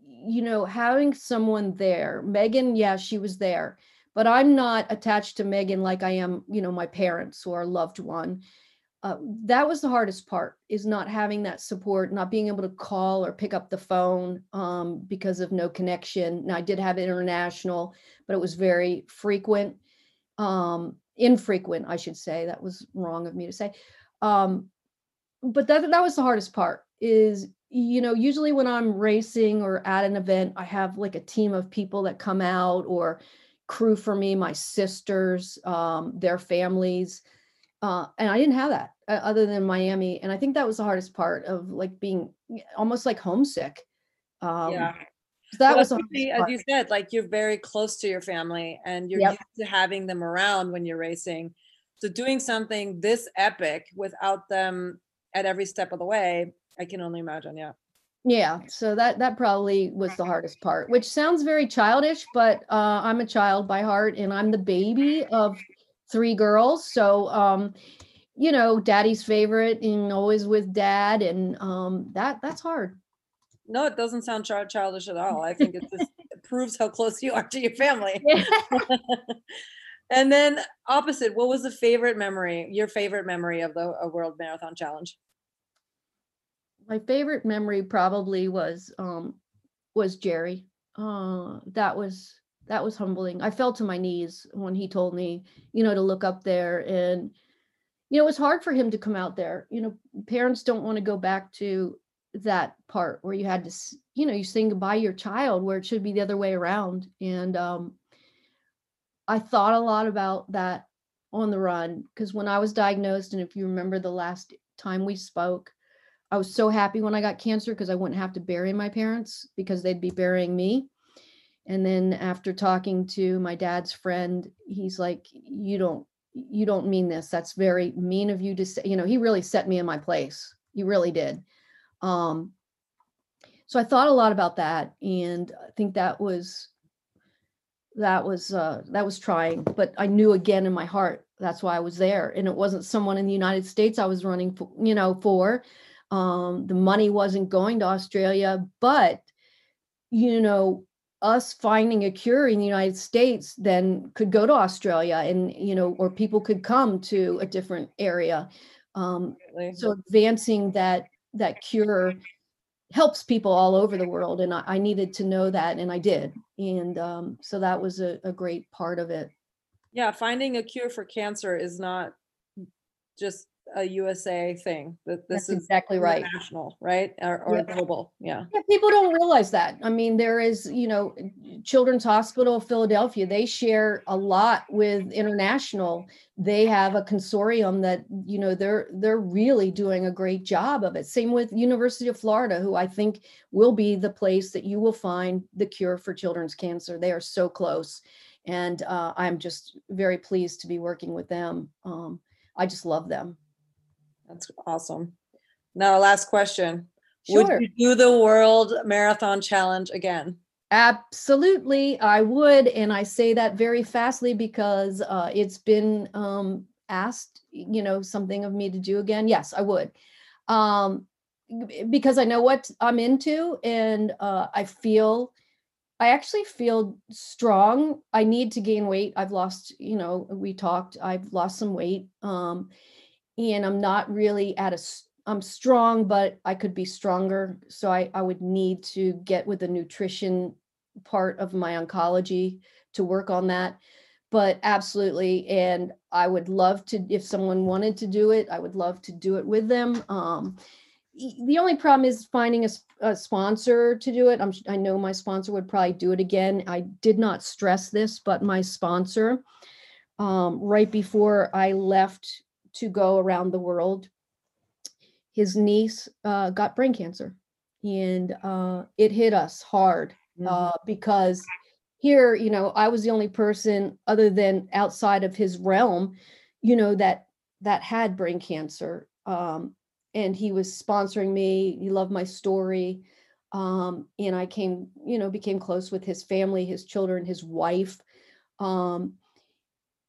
you know having someone there megan yeah she was there but I'm not attached to Megan like I am, you know, my parents or a loved one. Uh, that was the hardest part is not having that support, not being able to call or pick up the phone um, because of no connection. Now I did have international, but it was very frequent, um, infrequent, I should say. That was wrong of me to say. Um, but that that was the hardest part is you know usually when i'm racing or at an event i have like a team of people that come out or crew for me my sisters um, their families uh, and I didn't have that uh, other than Miami. And I think that was the hardest part of like being almost like homesick. Um, yeah. That well, was as you said, like you're very close to your family and you're Yep. used to having them around when you're racing. So doing something this epic without them at every step of the way, I can only imagine. Yeah. Yeah. So that that probably was the hardest part, which sounds very childish, but uh, I'm a child by heart, and I'm the baby of three girls. So um, you know, daddy's favorite, and always with dad, and um, that that's hard. No, it doesn't sound childish at all. I think it just proves how close you are to your family. and then opposite, what was the favorite memory, your favorite memory of the World Marathon Challenge? My favorite memory probably was um was Jerry. Uh that was that was humbling. I fell to my knees when he told me, you know, to look up there and you know, it was hard for him to come out there. You know, parents don't want to go back to that part where you had to, you know, you sing goodbye your child where it should be the other way around. And um I thought a lot about that on the run because when I was diagnosed, and if you remember the last time we spoke, I was so happy when I got cancer because I wouldn't have to bury my parents because they'd be burying me. And then after talking to my dad's friend, he's like, "You don't, you don't mean this. That's very mean of you to say." You know, he really set me in my place. He really did. Um, so I thought a lot about that, and I think that was that was uh, that was trying. But I knew again in my heart that's why I was there, and it wasn't someone in the United States I was running, for, you know, for um, the money wasn't going to Australia, but you know, us finding a cure in the United States then could go to Australia, and you know, or people could come to a different area. Um, so advancing that that cure helps people all over the world, and I, I needed to know that, and I did, and um, so that was a, a great part of it. yeah, finding a cure for cancer is not just a USA thing. That this That's is exactly right. national, right? Or, or Yep. global. Yeah. Yeah, people don't realize that. I mean, there is, you know, Children's Hospital of Philadelphia, they share a lot with international. They have a consortium that, you know, they're they're really doing a great job of it. Same with University of Florida, who I think will be the place that you will find the cure for children's cancer. They are so close. And uh, I'm just very pleased to be working with them. Um, I just love them. That's awesome. Now, last question. Sure. Would you do the World Marathon Challenge again? Absolutely, I would, and I say that very fastly because uh, it's been um, asked, you know, something of me to do again. Yes, I would, um, because I know what I'm into, and uh, I feel, I actually feel strong. I need to gain weight. I've lost, you know, we talked. I've lost some weight, um, and I'm not really at a I'm strong, but I could be stronger. So I, I would need to get with the nutrition part of my oncology to work on that. But absolutely, and I would love to if someone wanted to do it, I would love to do it with them. Um, the only problem is finding a, a sponsor to do it. I'm, I know my sponsor would probably do it again. I did not stress this, but my sponsor, um, right before I left to go around the world, his niece uh, got brain cancer, and uh, it hit us hard uh, because here, you know, I was the only person other than outside of his realm, you know, that that had brain cancer. Um, and he was sponsoring me. He loved my story. Um, and I came, you know, became close with his family, his children, his wife. Um,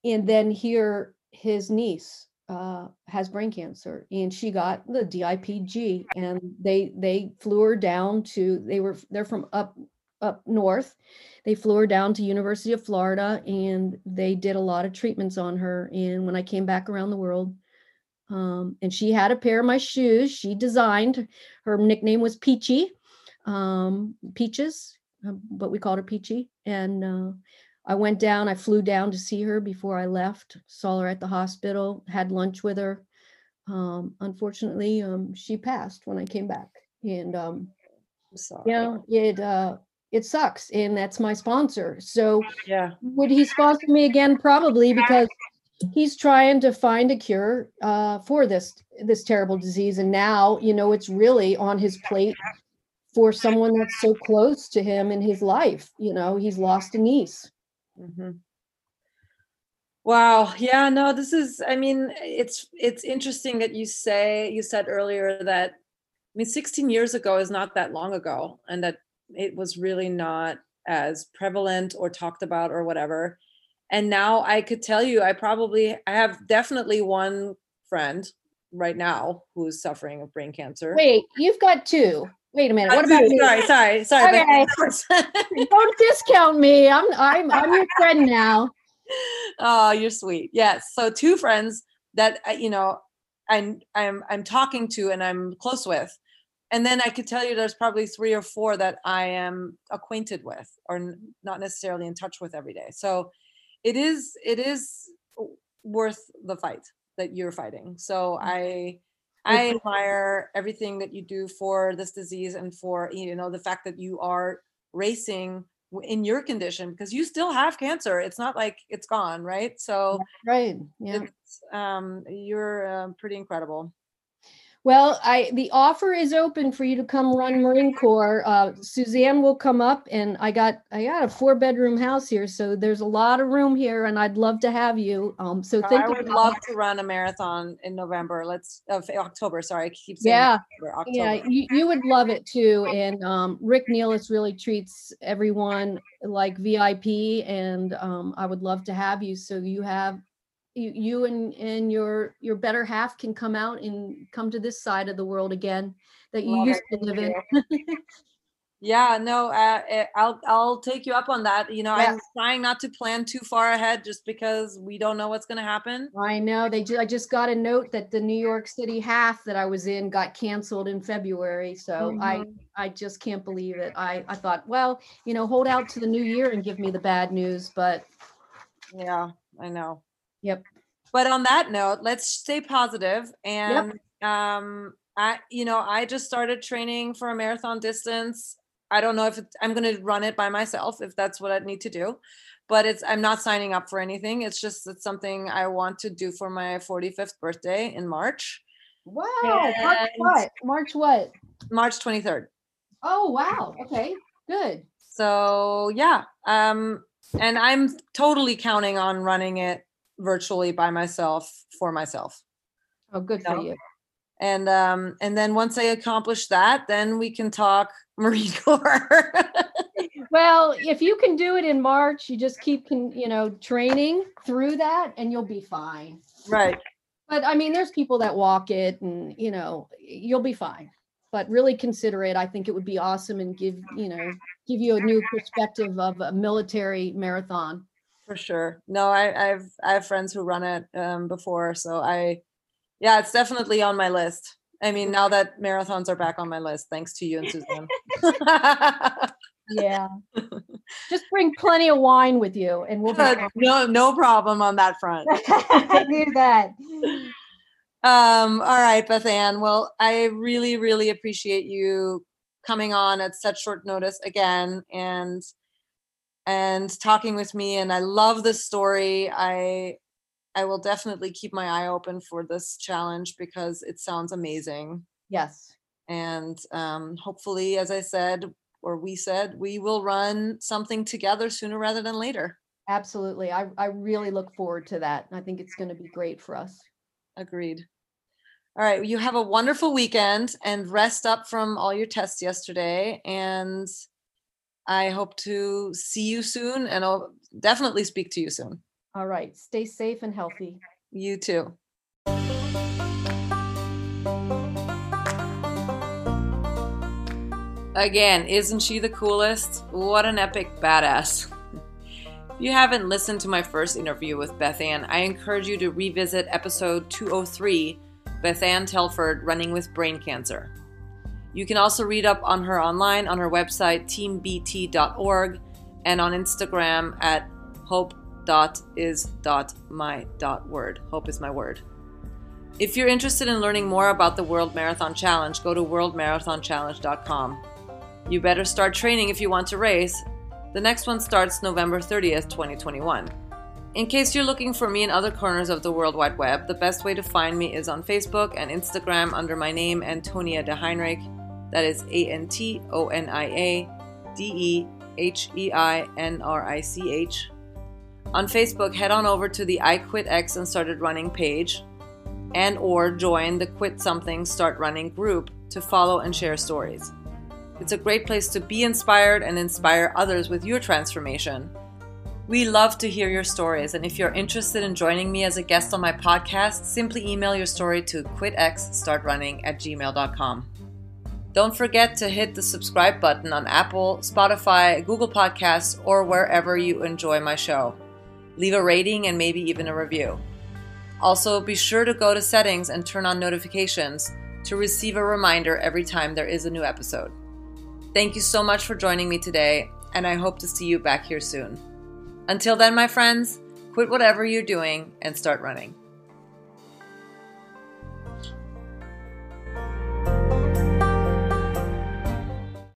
and then here, his niece uh, has brain cancer, and she got the DIPG, and they they flew her down to. They were they're from up up north. They flew her down to University of Florida, and they did a lot of treatments on her. And when I came back around the world, um, and she had a pair of my shoes. She designed. Her nickname was Peachy, um, Peaches, uh, but we called her Peachy. And uh, I went down. I flew down to see her before I left. Saw her at the hospital. Had lunch with her. Um, unfortunately, um, she passed when I came back, and um, I'm sorry. you know it. Uh, it sucks, and that's my sponsor. So Yeah. would he sponsor me again? Probably because he's trying to find a cure uh, for this this terrible disease, and now you know it's really on his plate for someone that's so close to him in his life. You know, he's lost a niece. Hmm Wow. Yeah. No. This is. I mean, it's it's interesting that you say you said earlier that. I mean, 16 years ago is not that long ago, and that it was really not as prevalent or talked about or whatever. And now I could tell you, I probably I have definitely one friend right now who's suffering of brain cancer. Wait, you've got two. Wait a minute. What about you? sorry, sorry, sorry. Okay. Don't discount me. I'm I'm I'm your friend now. oh, you're sweet. Yes. So two friends that uh, you know I'm I'm I'm talking to and I'm close with. And then I could tell you there's probably three or four that I am acquainted with or not necessarily in touch with every day. So it is it is worth the fight that you're fighting. So I I admire everything that you do for this disease and for you know the fact that you are racing in your condition because you still have cancer. It's not like it's gone, right? So Right. Yeah. it's, um, you're um, pretty incredible. Well, I the offer is open for you to come run Marine Corps. Uh, Suzanne will come up, and I got I got a four bedroom house here, so there's a lot of room here, and I'd love to have you. Um, so think I would about love to run a marathon in November. Let's of October. Sorry, I keep saying Yeah, November, October. yeah, you, you would love it too. And um, Rick Nealis really treats everyone like VIP, and um, I would love to have you. So you have you, you and and your your better half can come out and come to this side of the world again that you Love used it. to live in. Yeah, no, uh, eh, I'll I'll take you up on that. You know, Yeah. I'm trying not to plan too far ahead just because we don't know what's going to happen. I know they. Ju- I just got a note that the New York City half that I was in got canceled in February. So I, Mhm. I just can't believe it. I, I thought, well, you know, hold out to the new year and give me the bad news. But Yeah, I know. Yep. But on that note, let's stay positive and um I you know, I just started training for a marathon distance. I don't know if it, I'm going to run it by myself if that's what I need to do. But it's I'm not signing up for anything. It's just it's something I want to do for my 45th birthday in March, wow, March what? March what? March 23rd. Oh wow. Okay, good. So, yeah. Um and I'm totally counting on running it virtually by myself for myself. Oh, good for you. and um and then once i accomplish that then we can talk marine corps Well, if you can do it in March, you just keep, con- you know, training through that, and you'll be fine. right But I mean, there's people that walk it, and you know, you'll be fine. But really consider it. I think it would be awesome and give you know give you a new perspective of a military marathon. For sure no i i've i have friends who run it um before so i yeah it's definitely on my list i mean now that marathons are back on my list thanks to you and suzanne Yeah. just bring plenty of wine with you, and we'll be. Good. no no problem on that front I knew that. Um, all right, Beth Ann. Well, I really, really appreciate you coming on at such short notice again and and talking with me. And I love this story. I I will definitely keep my eye open for this challenge because it sounds amazing. Yes. And um, hopefully, as I said, or we said, we will run something together sooner rather than later. Absolutely. I, I really look forward to that. I think it's going to be great for us. Agreed. All right. You have a wonderful weekend and rest up from all your tests yesterday. And I hope to see you soon and I'll definitely speak to you soon. All right. Stay safe and healthy. You too. Again, isn't she the coolest? What an epic badass. If you haven't listened to my first interview with Beth Ann, I encourage you to revisit episode 203 Beth Ann Telford Running with Brain Cancer. You can also read up on her online on her website, teambt.org, and on Instagram at hope.is.my.word. Hope is my word. If you're interested in learning more about the World Marathon Challenge, go to worldmarathonchallenge.com. You better start training if you want to race. The next one starts November 30th, 2021. In case you're looking for me in other corners of the World Wide Web, the best way to find me is on Facebook and Instagram under my name, Antonia de Heinrich. That is A N T O N I A D E H E I N R I C H. On Facebook, head on over to the I Quit X and Started Running page and or join the Quit Something Start Running group to follow and share stories. It's a great place to be inspired and inspire others with your transformation. We love to hear your stories, and if you're interested in joining me as a guest on my podcast, simply email your story to quitxstartrunning at gmail.com. Don't forget to hit the subscribe button on Apple, Spotify, Google Podcasts, or wherever you enjoy my show. Leave a rating and maybe even a review. Also, be sure to go to settings and turn on notifications to receive a reminder every time there is a new episode. Thank you so much for joining me today, and I hope to see you back here soon. Until then, my friends, quit whatever you're doing and start running.